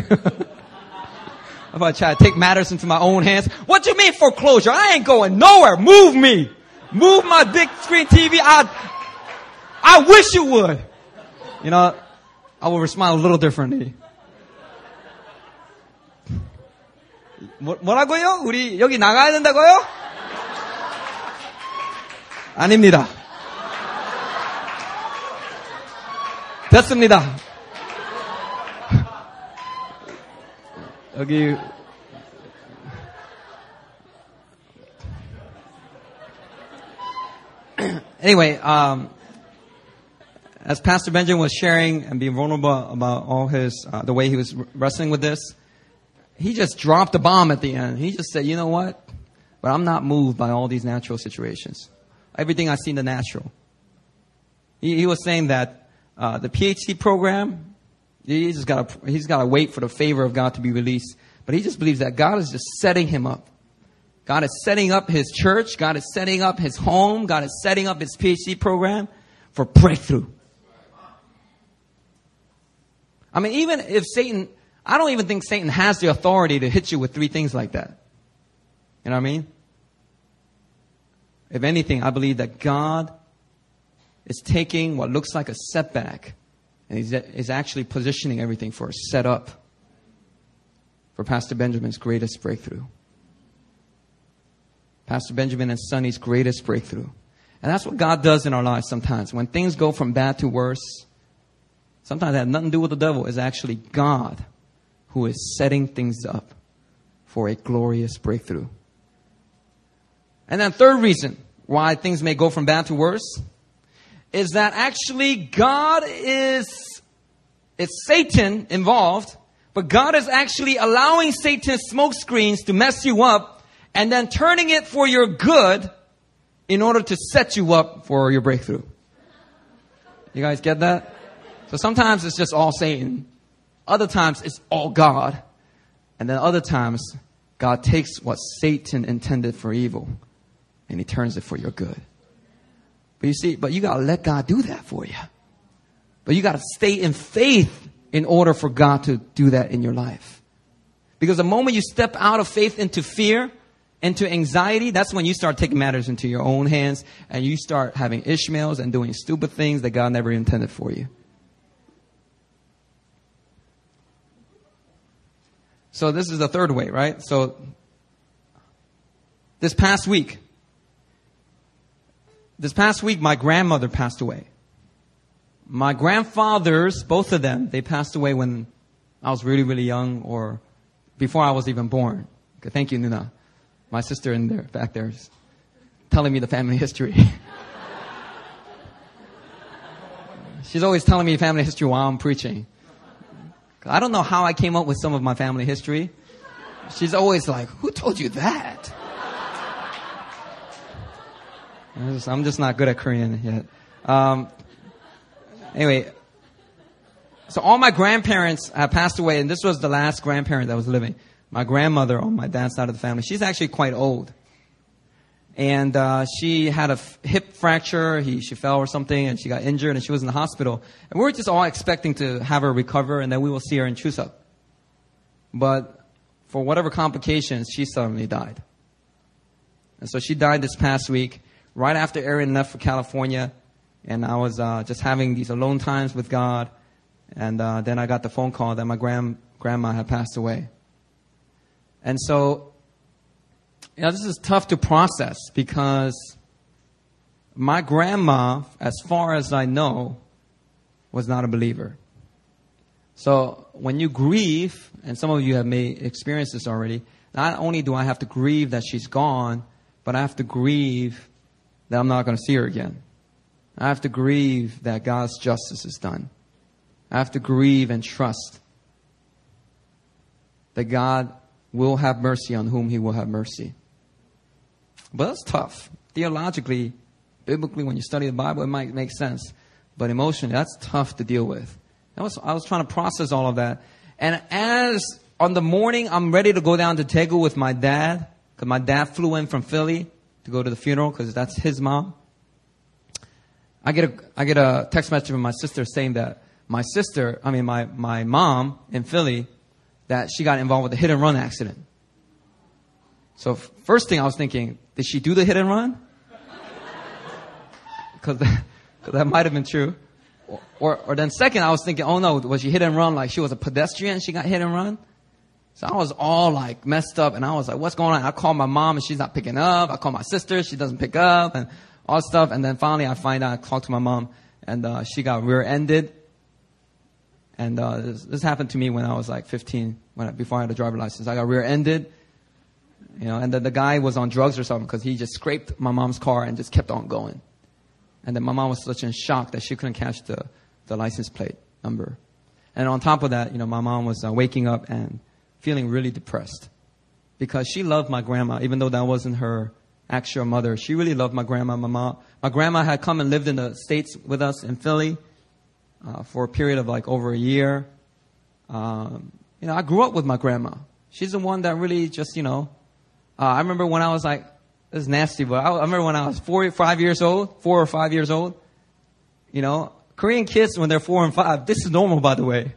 if I try to take matters into my own hands. What do you mean foreclosure? I ain't going nowhere. Move me. Move my big screen TV. I, I wish you would. You know, I will respond a little differently. 뭐, 뭐라고요? 우리 여기 나가야 된다고요? 아닙니다. 됐습니다. 여기 anyway, um, as Pastor Benjamin was sharing and being vulnerable about all his, uh, the way he was wrestling with this, he just dropped a bomb at the end. He just said, you know what? But I'm not moved by all these natural situations. Everything I see in the natural. He, he was saying that uh, the PhD program, he's got to wait for the favor of God to be released. But he just believes that God is just setting him up God is setting up his church. God is setting up his home. God is setting up his PhD program for breakthrough. I mean, even if Satan, I don't even think Satan has the authority to hit you with three things like that. You know what I mean? If anything, I believe that God is taking what looks like a setback and he's, is actually positioning everything for a setup for Pastor Benjamin's greatest breakthrough. Pastor Benjamin and Sonny's greatest breakthrough. And that's what God does in our lives sometimes. When things go from bad to worse, sometimes that has nothing to do with the devil. It's actually God who is setting things up for a glorious breakthrough. And then third reason why things may go from bad to worse is that actually God is, it's Satan involved, but God is actually allowing Satan's smoke screens to mess you up and then turning it for your good in order to set you up for your breakthrough. You guys get that? So sometimes it's just all Satan. Other times it's all God. And then other times God takes what Satan intended for evil and he turns it for your good. But you see, but you gotta let God do that for you. But you gotta stay in faith in order for God to do that in your life. Because the moment you step out of faith into fear, into anxiety, that's when you start taking matters into your own hands and you start having Ishmaels and doing stupid things that God never intended for you. So this is the third way, right? So this past week, this past week, my grandmother passed away. My grandfathers, both of them, they passed away when I was really, really young or before I was even born. Okay, thank you, Nuna. My sister in there, back there, is telling me the family history. (laughs) She's always telling me family history while I'm preaching. I don't know how I came up with some of my family history. She's always like, who told you that? I'm just not good at Korean yet. Um, anyway, so all my grandparents have passed away, and this was the last grandparent that was living. My grandmother on my dad's side of the family. She's actually quite old, and uh, she had a f- hip fracture. He, she fell or something, and she got injured, and she was in the hospital. And we were just all expecting to have her recover, and then we will see her in Chuseok. But for whatever complications, she suddenly died. And so she died this past week right after Erin left for California, and I was uh, just having these alone times with God, and uh, then I got the phone call that my grand grandma had passed away. And so, you know, this is tough to process because my grandma, as far as I know, was not a believer. So when you grieve, and some of you have may experience this already, not only do I have to grieve that she's gone, but I have to grieve that I'm not going to see her again. I have to grieve that God's justice is done. I have to grieve and trust that God will have mercy on whom he will have mercy. But that's tough. Theologically, biblically, when you study the Bible, it might make sense. But emotionally, that's tough to deal with. I was, I was trying to process all of that. And as on the morning I'm ready to go down to Daegu with my dad, because my dad flew in from Philly to go to the funeral because that's his mom. I get a I get a text message from my sister saying that my sister, I mean my my mom in Philly, that she got involved with a hit and run accident. So first thing I was thinking, did she do the hit and run? (laughs) Because that, that might have been true. Or, or, or then second, I was thinking, oh no, was she hit and run like she was a pedestrian? She got hit and run. So I was all like messed up and I was like, what's going on? I call my mom and she's not picking up. I call my sister, she doesn't pick up and all stuff. And then finally I find out, I talk to my mom and, uh, she got rear-ended. And, uh, this, this, happened to me when I was like 15, when I, before I had a driver's license. I got rear-ended, you know, and then the guy was on drugs or something because he just scraped my mom's car and just kept on going. And then my mom was such in shock that she couldn't catch the, the license plate number. And on top of that, you know, my mom was uh, waking up and feeling really depressed because she loved my grandma, even though that wasn't her actual mother. She really loved my grandma. My mom, my grandma had come and lived in the states with us in Philly uh, for a period of like over a year. Um, you know, I grew up with my grandma. She's the one that really just, you know, uh, I remember when I was like, this is nasty, but I, I remember when I was four, five years old, four or five years old. You know, Korean kids when they're four and five, this is normal, by the way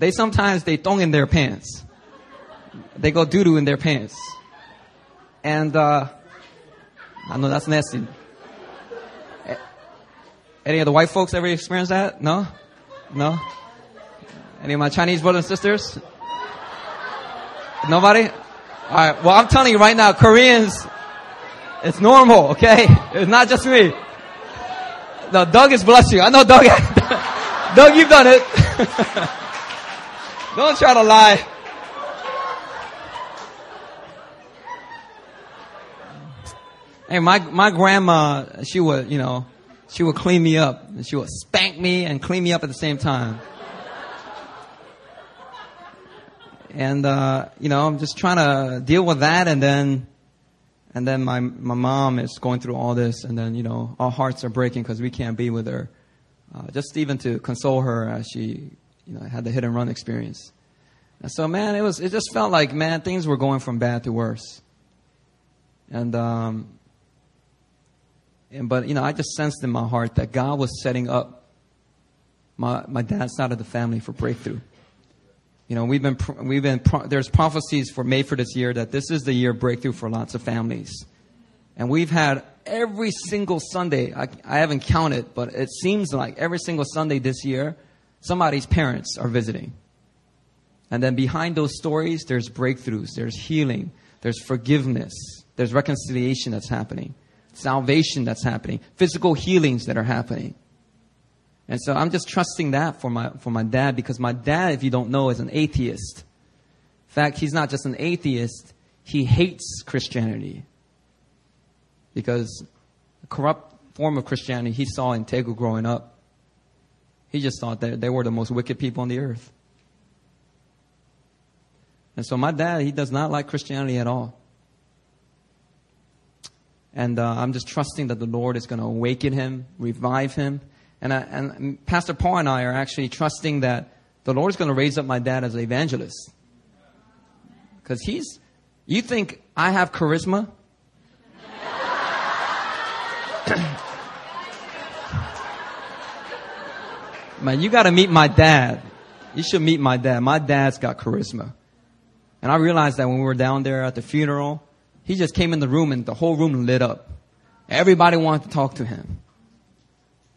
they sometimes they thong in their pants. They go doo doo in their pants. And uh, I know that's nasty. Any of the white folks ever experienced that? No? No? Any of my Chinese brothers and sisters? Nobody? Alright, well I'm telling you right now, Koreans, it's normal, okay? It's not just me. No, Doug is blessing. I know Doug. (laughs) Doug, you've done it. (laughs) Don't try to lie. Hey, my, my grandma, she would, you know, she will clean me up. And she will spank me and clean me up at the same time. And, uh, you know, I'm just trying to deal with that and then, and then my, my mom is going through all this and then, you know, our hearts are breaking because we can't be with her. Uh, just even to console her as she, you know, had the hit and run experience. And so, man, it was, it just felt like, man, things were going from bad to worse. And, um, and, but, you know, I just sensed in my heart that God was setting up my, my dad's side of the family for breakthrough. You know, we've been, we've been, there's prophecies for May for this year that this is the year breakthrough for lots of families. And we've had every single Sunday, I, I haven't counted, but it seems like every single Sunday this year, somebody's parents are visiting. And then behind those stories, there's breakthroughs, there's healing, there's forgiveness, there's reconciliation that's happening, salvation that's happening, physical healings that are happening. And so I'm just trusting that for my, for my dad because my dad, if you don't know, is an atheist. In fact, he's not just an atheist, he hates Christianity. Because the corrupt form of Christianity he saw in Daegu growing up, he just thought that they were the most wicked people on the earth. And so my dad, he does not like Christianity at all. And uh, I'm just trusting that the Lord is going to awaken him, revive him. And, I, and Pastor Paul and I are actually trusting that the Lord is going to raise up my dad as an evangelist. Because he's, you think I have charisma? (laughs) Man, you got to meet my dad. You should meet my dad. My dad's got charisma. And I realized that when we were down there at the funeral, he just came in the room and the whole room lit up. Everybody wanted to talk to him.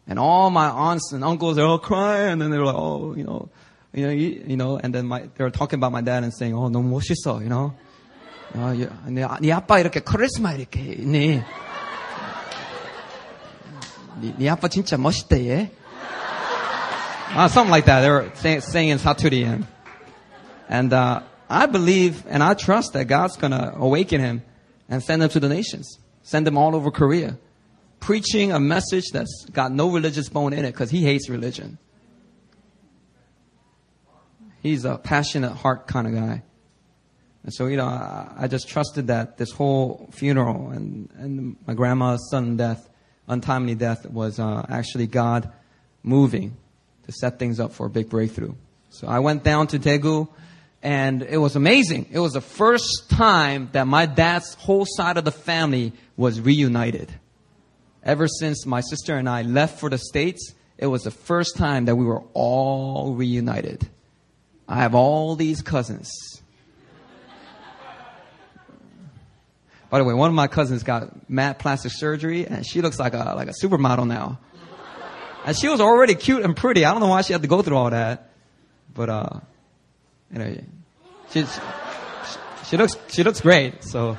And all my aunts and uncles, they're all crying, and then they were like, oh, you know, you know, you, you know, and then my, they were talking about my dad and saying, oh, 너무 멋있어, you know. 어, 네, 네 아빠 이렇게 카리스마 이렇게 있니? 네, 네 아빠 진짜 멋있대, 얘. Uh, something like that. They were saying, saying in Saturian. And, uh, I believe and I trust that God's gonna awaken him and send them to the nations. Send them all over Korea. Preaching a message that's got no religious bone in it because he hates religion. He's a passionate heart kind of guy. And so, you know, I, I just trusted that this whole funeral and, and my grandma's sudden death, untimely death, was uh, actually God moving to set things up for a big breakthrough. So I went down to Daegu and it was amazing. It was the first time that my dad's whole side of the family was reunited. Ever since my sister and I left for the States, it was the first time that we were all reunited. I have all these cousins. By the way, one of my cousins got mad plastic surgery and she looks like a, like a supermodel now. And she was already cute and pretty. I don't know why she had to go through all that. But, uh, anyway, she, she looks, she looks great. So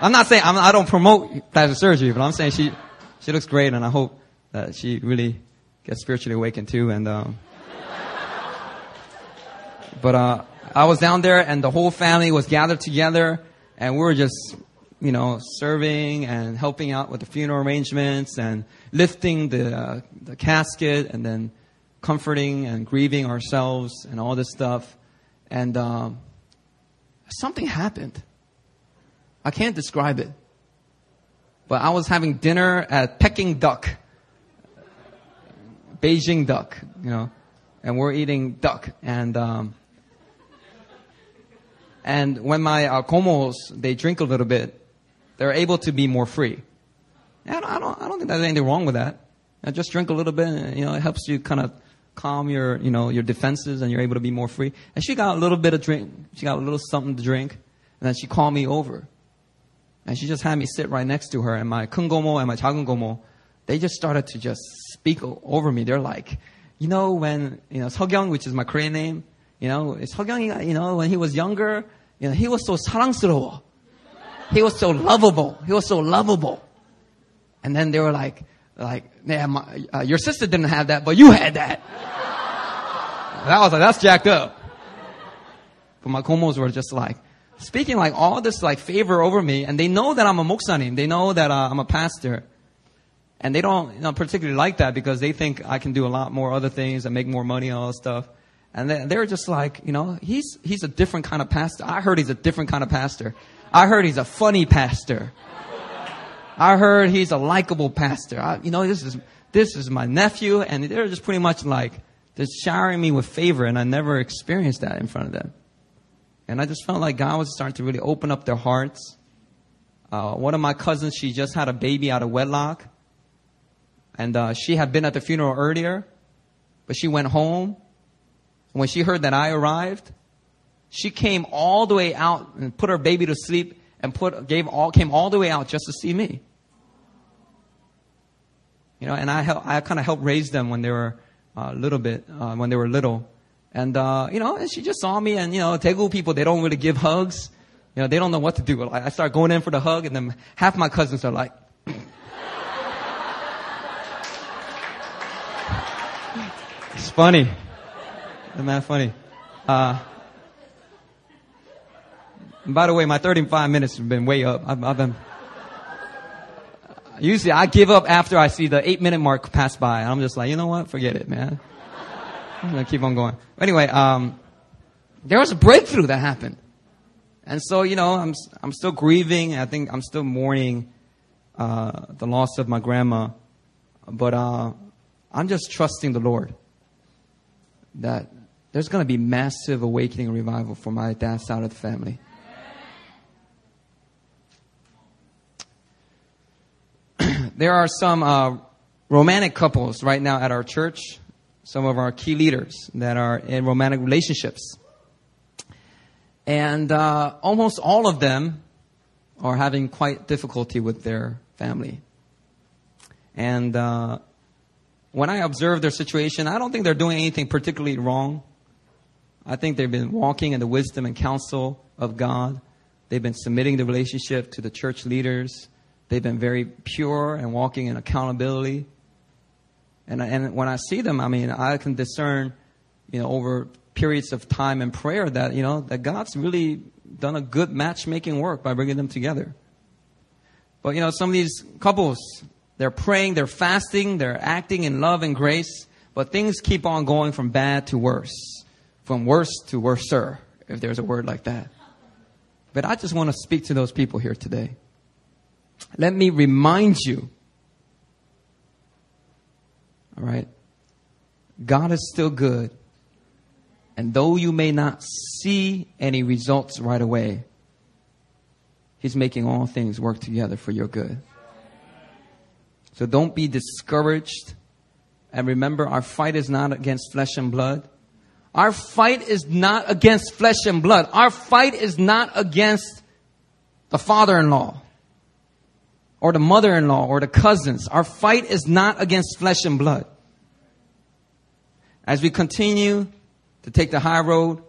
I'm not saying, I'm, I do not promote plastic surgery, but I'm saying she, she looks great and I hope that she really gets spiritually awakened too. And, um, but, uh, I was down there and the whole family was gathered together and we were just you know, serving and helping out with the funeral arrangements and lifting the, uh, the casket and then comforting and grieving ourselves and all this stuff. And um, something happened. I can't describe it. But I was having dinner at Peking Duck, Beijing Duck, you know, and we're eating duck. And um, and when my uh, komos they drink a little bit, they're able to be more free. I don't, I don't, I don't think there's anything wrong with that. Know, just drink a little bit, and, you know, it helps you kind of calm your, you know, your defenses, and you're able to be more free. And she got a little bit of drink. She got a little something to drink, and then she called me over, and she just had me sit right next to her. And my kungomo and my chagungomo, they just started to just speak over me. They're like, you know, when you know Seogyung, which is my Korean name, you know, Seogyung, you know, when he was younger, you know, he was so 사랑스러워. He was so lovable. He was so lovable. And then they were like, like, yeah, my, uh, your sister didn't have that, but you had that. that was like, that's jacked up. But my komos were just like, speaking like all this like favor over me, and they know that I'm a moksanim. They know that uh, I'm a pastor. And they don't you know, particularly like that because they think I can do a lot more other things and make more money and all that stuff. And they, they're just like, you know, he's, he's a different kind of pastor. I heard he's a different kind of pastor. I heard he's a funny pastor. I heard he's a likable pastor. I, you know, this is, this is my nephew and they're just pretty much like, they're showering me with favor and I never experienced that in front of them. And I just felt like God was starting to really open up their hearts. Uh, one of my cousins, she just had a baby out of wedlock. And uh, she had been at the funeral earlier, but she went home. When she heard that I arrived, she came all the way out and put her baby to sleep and put gave all came all the way out just to see me. You know, and I help, I kind of helped raise them when they were a uh, little bit uh, when they were little. And, uh, you know, and she just saw me and, you know, Daegu people, they don't really give hugs. You know, they don't know what to do. I start going in for the hug and then half my cousins are like, (laughs) it's funny. Isn't that funny? Uh, by the way, my 35 minutes have been way up. I've, I've been, usually I give up after I see the eight minute mark pass by. I'm just like, you know what? Forget it, man. I'm gonna keep on going. Anyway, um, there was a breakthrough that happened. And so, you know, I'm, I'm still grieving. I think I'm still mourning, uh, the loss of my grandma. But, uh, I'm just trusting the Lord that there's going to be massive awakening and revival for my dad's side of the family. There are some uh, romantic couples right now at our church some of our key leaders that are in romantic relationships. And uh, almost all of them are having quite difficulty with their family. And uh, when I observe their situation, I don't think they're doing anything particularly wrong. I think they've been walking in the wisdom and counsel of God. They've been submitting the relationship to the church leaders. They've been very pure and walking in accountability. And, and when I see them, I mean, I can discern, you know, over periods of time and prayer that, you know, that God's really done a good matchmaking work by bringing them together. But, you know, some of these couples, they're praying, they're fasting, they're acting in love and grace, but things keep on going from bad to worse, from worse to worser, if there's a word like that. But I just want to speak to those people here today. Let me remind you all right? God is still good. And though you may not see any results right away, He's making all things work together for your good. So don't be discouraged. And remember, our fight is not against flesh and blood. Our fight is not against flesh and blood. Our fight is not against the father in law or the mother in law or the cousins. Our fight is not against flesh and blood. As we continue to take the high road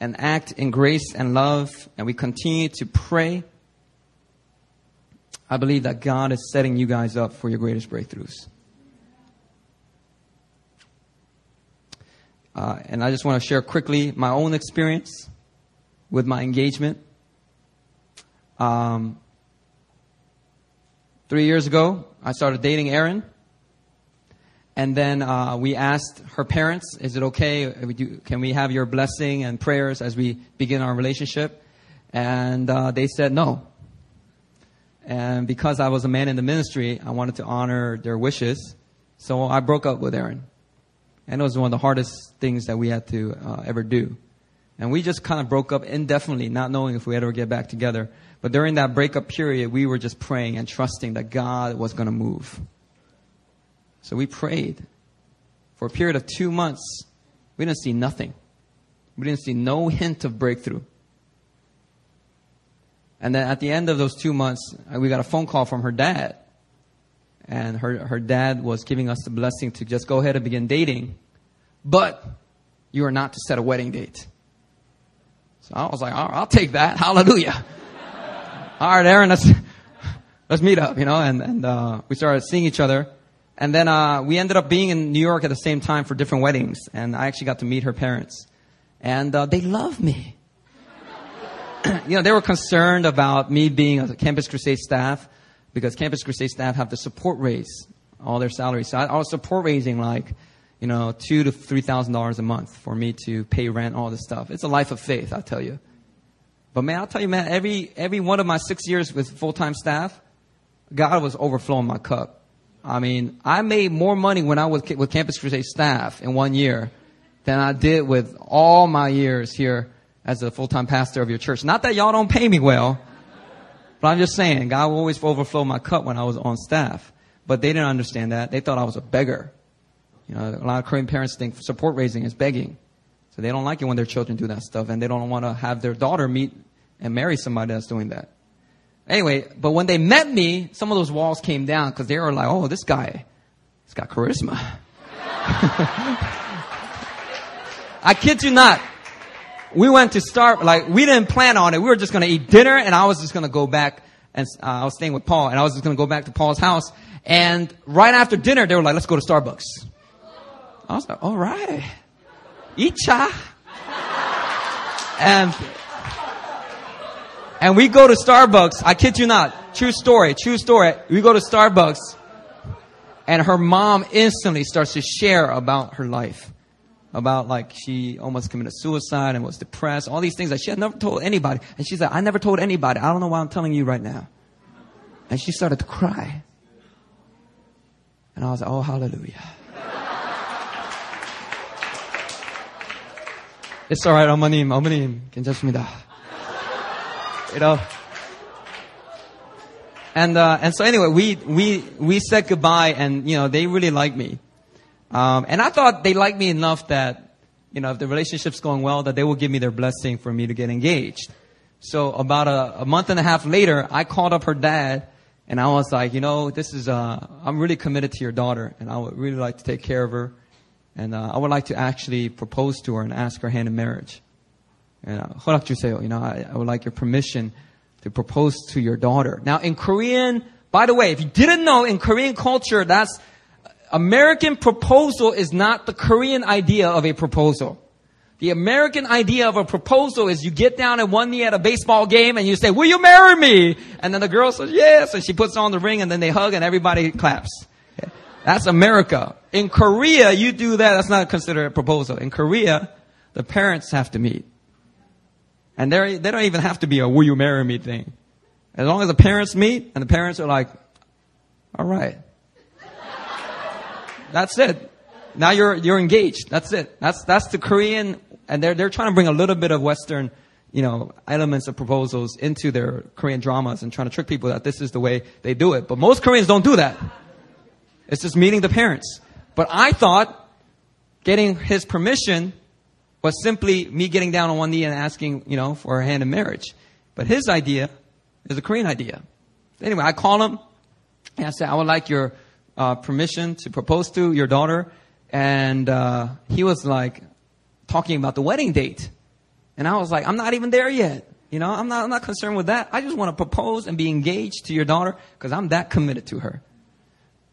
and act in grace and love, and we continue to pray, I believe that God is setting you guys up for your greatest breakthroughs. Uh, and I just want to share quickly my own experience with my engagement. Um, Three years ago, I started dating Erin. And then uh, we asked her parents, is it okay? Can we have your blessing and prayers as we begin our relationship? And uh, they said no. And because I was a man in the ministry, I wanted to honor their wishes. So I broke up with Erin. And it was one of the hardest things that we had to uh, ever do. And we just kind of broke up indefinitely, not knowing if we ever get back together. But during that breakup period, we were just praying and trusting that God was going to move. So we prayed. For a period of two months, we didn't see nothing. We didn't see no hint of breakthrough. And then at the end of those two months, uh, we got a phone call from her dad. And her, her dad was giving us the blessing to just go ahead and begin dating. But you are not to set a wedding date. So I was like, I'll take that. Hallelujah all right, Erin, let's, (laughs) let's meet up, you know, and, and, uh, we started seeing each other. And then, uh, we ended up being in New York at the same time for different weddings. And I actually got to meet her parents. And, uh, they love me. (clears throat) you know, they were concerned about me being a Campus Crusade staff because Campus Crusade staff have to support raise all their salaries. So I, I was support raising like, you know, two to three thousand dollars a month for me to pay rent, all this stuff. It's a life of faith, I tell you. But man, I'll tell you, man, every every one of my six years with full time staff, God was overflowing my cup. I mean, I made more money when I was with Campus Crusade staff in one year than I did with all my years here as a full-time pastor of your church. Not that y'all don't pay me well, but I'm just saying, God will always overflow my cup when I was on staff. But they didn't understand that. They thought I was a beggar. You know, a lot of Korean parents think support raising is begging. So they don't like it when their children do that stuff and they don't want to have their daughter meet and marry somebody that's doing that. Anyway, but when they met me, some of those walls came down because they were like, oh, this guy, he's got charisma. (laughs) I kid you not. We went to start, like, we didn't plan on it. We were just going to eat dinner and I was just going to go back and uh, I was staying with Paul and I was just going to go back to Paul's house. And right after dinner, they were like, let's go to Starbucks. I was like, all right. Icha. And and we go to Starbucks. I kid you not. True story. True story. We go to Starbucks and her mom instantly starts to share about her life. About like she almost committed suicide and was depressed. All these things that she had never told anybody. And she's like, I never told anybody. I don't know why I'm telling you right now. And she started to cry. And I was like, oh, hallelujah. It's alright, 어머님, 어머님, 괜찮습니다 you know. And uh, and so anyway, we we we said goodbye, and you know they really liked me, um, and I thought they liked me enough that you know if the relationship's going well, that they will give me their blessing for me to get engaged. So about a, a month and a half later, I called up her dad, and I was like, you know, this is uh, I'm really committed to your daughter, and I would really like to take care of her, and uh, I would like to actually propose to her and ask her hand in marriage. 허락 주세요. You know, I, I would like your permission to propose to your daughter. Now, in Korean, by the way, if you didn't know, in Korean culture, that's American proposal is not the Korean idea of a proposal. The American idea of a proposal is you get down on one knee at a baseball game and you say, will you marry me? And then the girl says, yes. And she puts on the ring and then they hug and everybody claps. That's America. In Korea, you do that. That's not considered a proposal. In Korea, the parents have to meet. And they don't even have to be a will you marry me thing. As long as the parents meet and the parents are like, all right. That's it. Now you're, you're engaged. That's it. That's, that's the Korean, and they're, they're trying to bring a little bit of Western, you know, elements of proposals into their Korean dramas and trying to trick people that this is the way they do it. But most Koreans don't do that. It's just meeting the parents. But I thought getting his permission was simply me getting down on one knee and asking, you know, for a hand in marriage. But his idea is a Korean idea. Anyway, I called him and I said, I would like your uh, permission to propose to your daughter. And uh, he was like talking about the wedding date. And I was like, I'm not even there yet. You know, I'm not, I'm not concerned with that. I just want to propose and be engaged to your daughter because I'm that committed to her.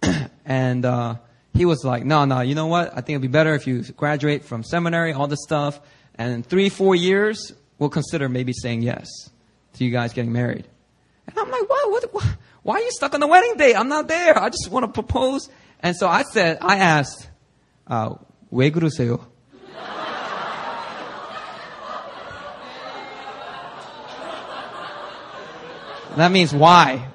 (clears throat) and uh, he was like, no, no, you know what? I think it'd be better if you graduate from seminary, all this stuff, and in three, four years, we'll consider maybe saying yes to you guys getting married. And I'm like, what, what, what why are you stuck on the wedding day? I'm not there. I just want to propose. And so I said, I asked, uh, 왜 그러세요? (laughs) that means why.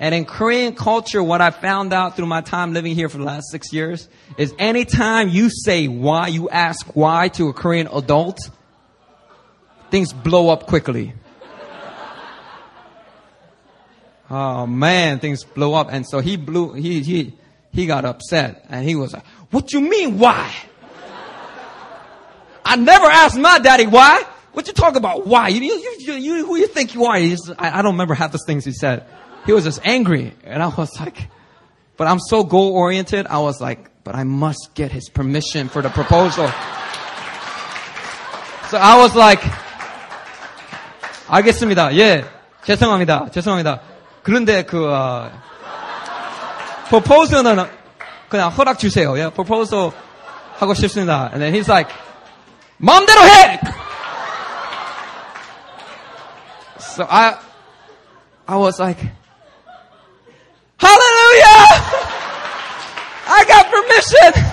And in Korean culture, what I found out through my time living here for the last six years is anytime you say why, you ask why to a Korean adult, things blow up quickly. Oh man, things blow up. And so he blew, he, he, he got upset and he was like, what you mean why? I never asked my daddy why. What you talk about? Why? You, you, you, you who you think you are? I, I don't remember half the things he said he was just angry. And I was (laughs) like, but I'm so goal oriented. I was like, but I must get his permission for the proposal. So I was like, 알겠습니다. 예. 죄송합니다. 죄송합니다. 그런데 그, 어, proposal는 그냥 허락 주세요. 예. proposal 하고 싶습니다. And then he's like, 마음대로 해! So I, I was like, permission!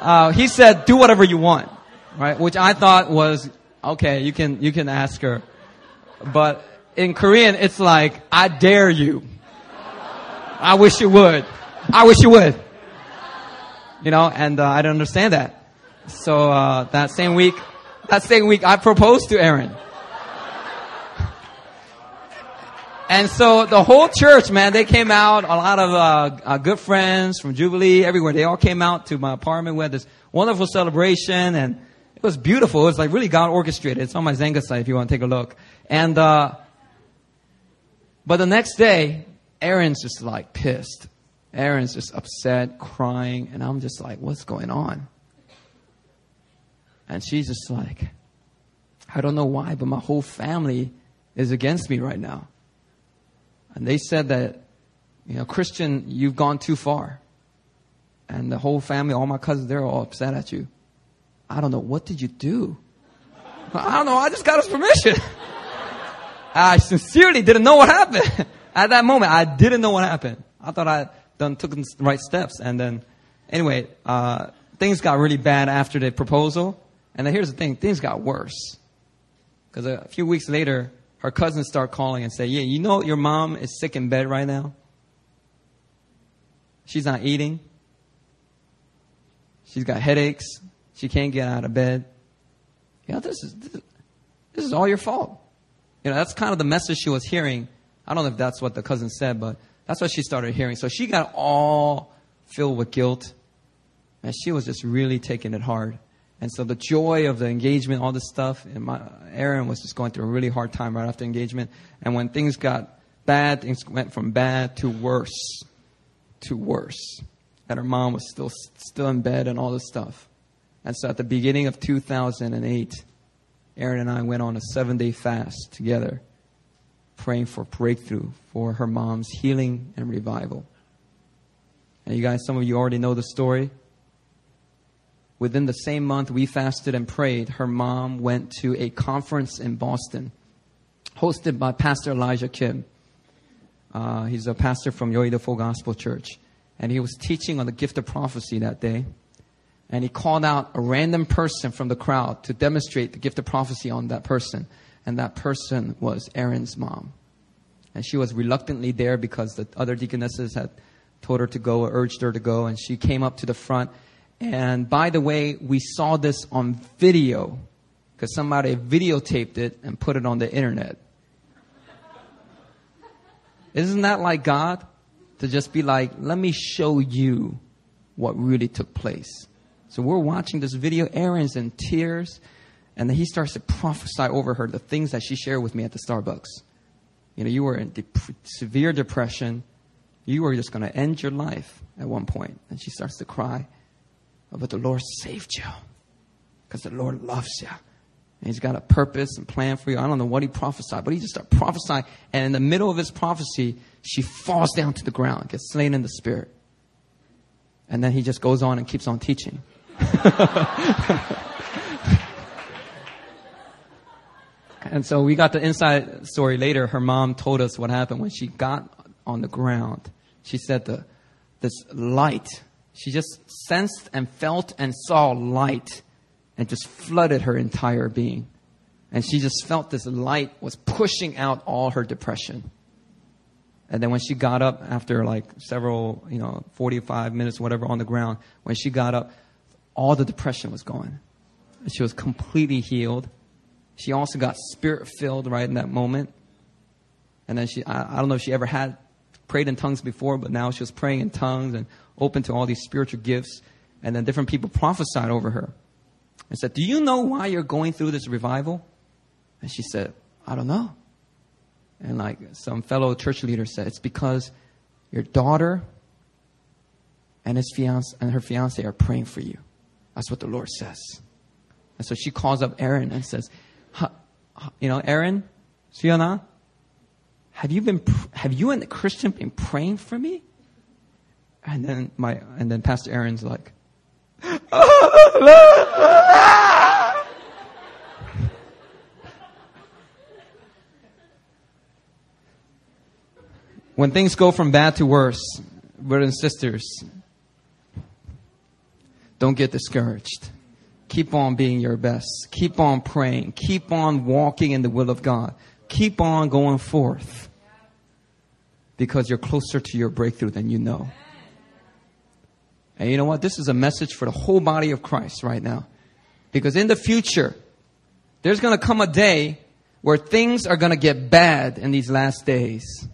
Uh, he said, do whatever you want, right? Which I thought was, okay, you can, you can ask her. But in Korean, it's like, I dare you. I wish you would. I wish you would. You know, and uh, I don't understand that. So uh, that same week, that same week, I proposed to Erin. And so the whole church, man, they came out. A lot of uh, uh, good friends from Jubilee, everywhere. They all came out to my apartment. We had this wonderful celebration, and it was beautiful. It was like really God orchestrated. It's on my Xanga site if you want to take a look. And uh, but the next day, Erin's just like pissed. Erin's just upset, crying, and I'm just like, what's going on? And she's just like, I don't know why, but my whole family is against me right now. And they said that, you know, Christian, you've gone too far. And the whole family, all my cousins, they're all upset at you. I don't know. What did you do? I don't know. I just got his permission. (laughs) I sincerely didn't know what happened. (laughs) At that moment, I didn't know what happened. I thought I done took the right steps. And then, anyway, uh, things got really bad after the proposal. And then here's the thing. Things got worse. Because a few weeks later, her cousins start calling and say, yeah, you know your mom is sick in bed right now? She's not eating. She's got headaches. She can't get out of bed. Yeah, this is, this, this is all your fault. You know, that's kind of the message she was hearing. I don't know if that's what the cousin said, but that's what she started hearing. So she got all filled with guilt. And she was just really taking it hard. And so the joy of the engagement, all this stuff, and my, Erin was just going through a really hard time right after engagement. And when things got bad, things went from bad to worse, to worse. And her mom was still still in bed and all this stuff. And so at the beginning of 2008, Erin and I went on a seven day fast together, praying for breakthrough for her mom's healing and revival. And you guys, some of you already know the story. Within the same month we fasted and prayed, her mom went to a conference in Boston hosted by Pastor Elijah Kim. Uh, he's a pastor from Yoido Full Gospel Church. And he was teaching on the gift of prophecy that day. And he called out a random person from the crowd to demonstrate the gift of prophecy on that person. And that person was Erin's mom. And she was reluctantly there because the other deaconesses had told her to go or urged her to go. And she came up to the front and by the way, we saw this on video because somebody videotaped it and put it on the internet. Isn't that like God? To just be like, let me show you what really took place. So we're watching this video. Erin's in tears. And then he starts to prophesy over her the things that she shared with me at the Starbucks. You know, you were in severe depression. You were just going to end your life at one point. And she starts to cry. But the Lord saved you because the Lord loves you. And he's got a purpose and plan for you. I don't know what he prophesied, but he just started prophesying. And in the middle of his prophecy, she falls down to the ground, gets slain in the spirit. And then he just goes on and keeps on teaching. (laughs) and so we got the inside story later. Her mom told us what happened when she got on the ground. She said the, this light she just sensed and felt and saw light and just flooded her entire being. And she just felt this light was pushing out all her depression. And then when she got up after like several, you know, 45 minutes, whatever, on the ground, when she got up, all the depression was gone. And she was completely healed. She also got spirit filled right in that moment. And then she, I, I don't know if she ever had prayed in tongues before, but now she was praying in tongues and open to all these spiritual gifts. And then different people prophesied over her and said, Do you know why you're going through this revival? And she said, I don't know. And like some fellow church leader said, It's because your daughter and his fiance and her fiance are praying for you. That's what the Lord says. And so she calls up Erin and says, You know, Erin, Fiona, have you been, have you and the Christian been praying for me? And then my, and then Pastor Aaron's like, when things go from bad to worse, brothers and sisters, don't get discouraged. Keep on being your best. Keep on praying. Keep on walking in the will of God. Keep on going forth because you're closer to your breakthrough than you know. And you know what? This is a message for the whole body of Christ right now. Because in the future, there's going to come a day where things are going to get bad in these last days.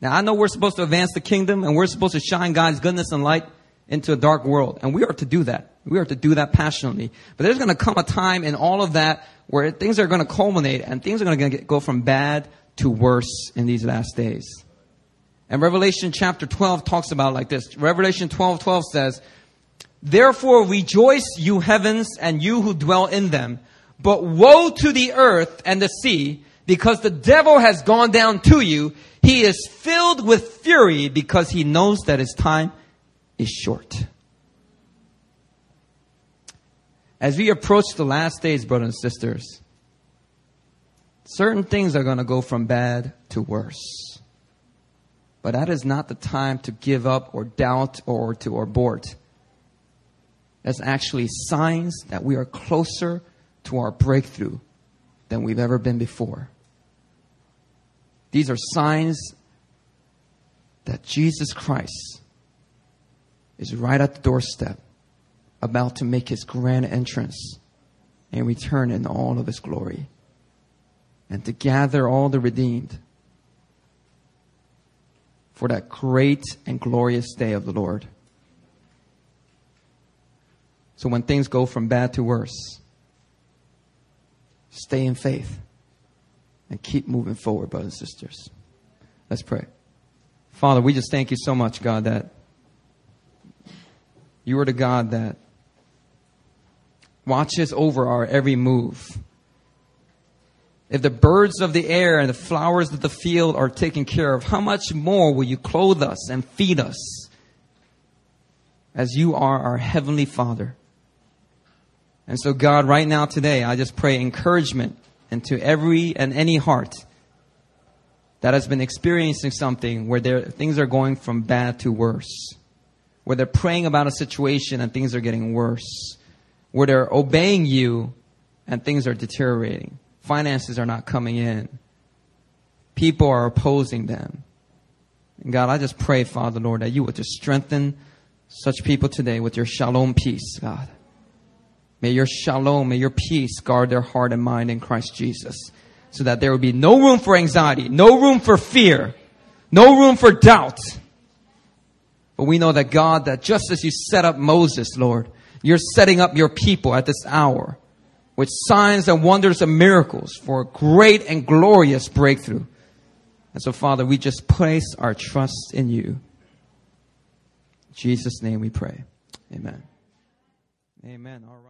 Now, I know we're supposed to advance the kingdom and we're supposed to shine God's goodness and light into a dark world. And we are to do that. We are to do that passionately. But there's going to come a time in all of that where things are going to culminate and things are going to go from bad to worse in these last days. And Revelation chapter 12 talks about like this. Revelation 12, 12 says, Therefore rejoice, you heavens, and you who dwell in them. But woe to the earth and the sea, because the devil has gone down to you. He is filled with fury because he knows that his time is short. As we approach the last days, brothers and sisters, certain things are going to go from bad to worse. But that is not the time to give up or doubt or to abort. That's actually signs that we are closer to our breakthrough than we've ever been before. These are signs that Jesus Christ is right at the doorstep, about to make his grand entrance and return in all of his glory, and to gather all the redeemed for that great and glorious day of the Lord. So when things go from bad to worse, stay in faith and keep moving forward, brothers and sisters. Let's pray. Father, we just thank you so much, God, that you are the God that watches over our every move. If the birds of the air and the flowers of the field are taken care of, how much more will you clothe us and feed us as you are our heavenly Father? And so, God, right now, today, I just pray encouragement into every and any heart that has been experiencing something where things are going from bad to worse, where they're praying about a situation and things are getting worse, where they're obeying you and things are deteriorating. Finances are not coming in. People are opposing them. And God, I just pray, Father, Lord, that you would just strengthen such people today with your shalom peace, God. May your shalom, may your peace guard their heart and mind in Christ Jesus. So that there will be no room for anxiety, no room for fear, no room for doubt. But we know that God, that just as you set up Moses, Lord, you're setting up your people at this hour with signs and wonders and miracles for a great and glorious breakthrough. And so, Father, we just place our trust in you. In Jesus' name we pray. Amen. Amen. All right.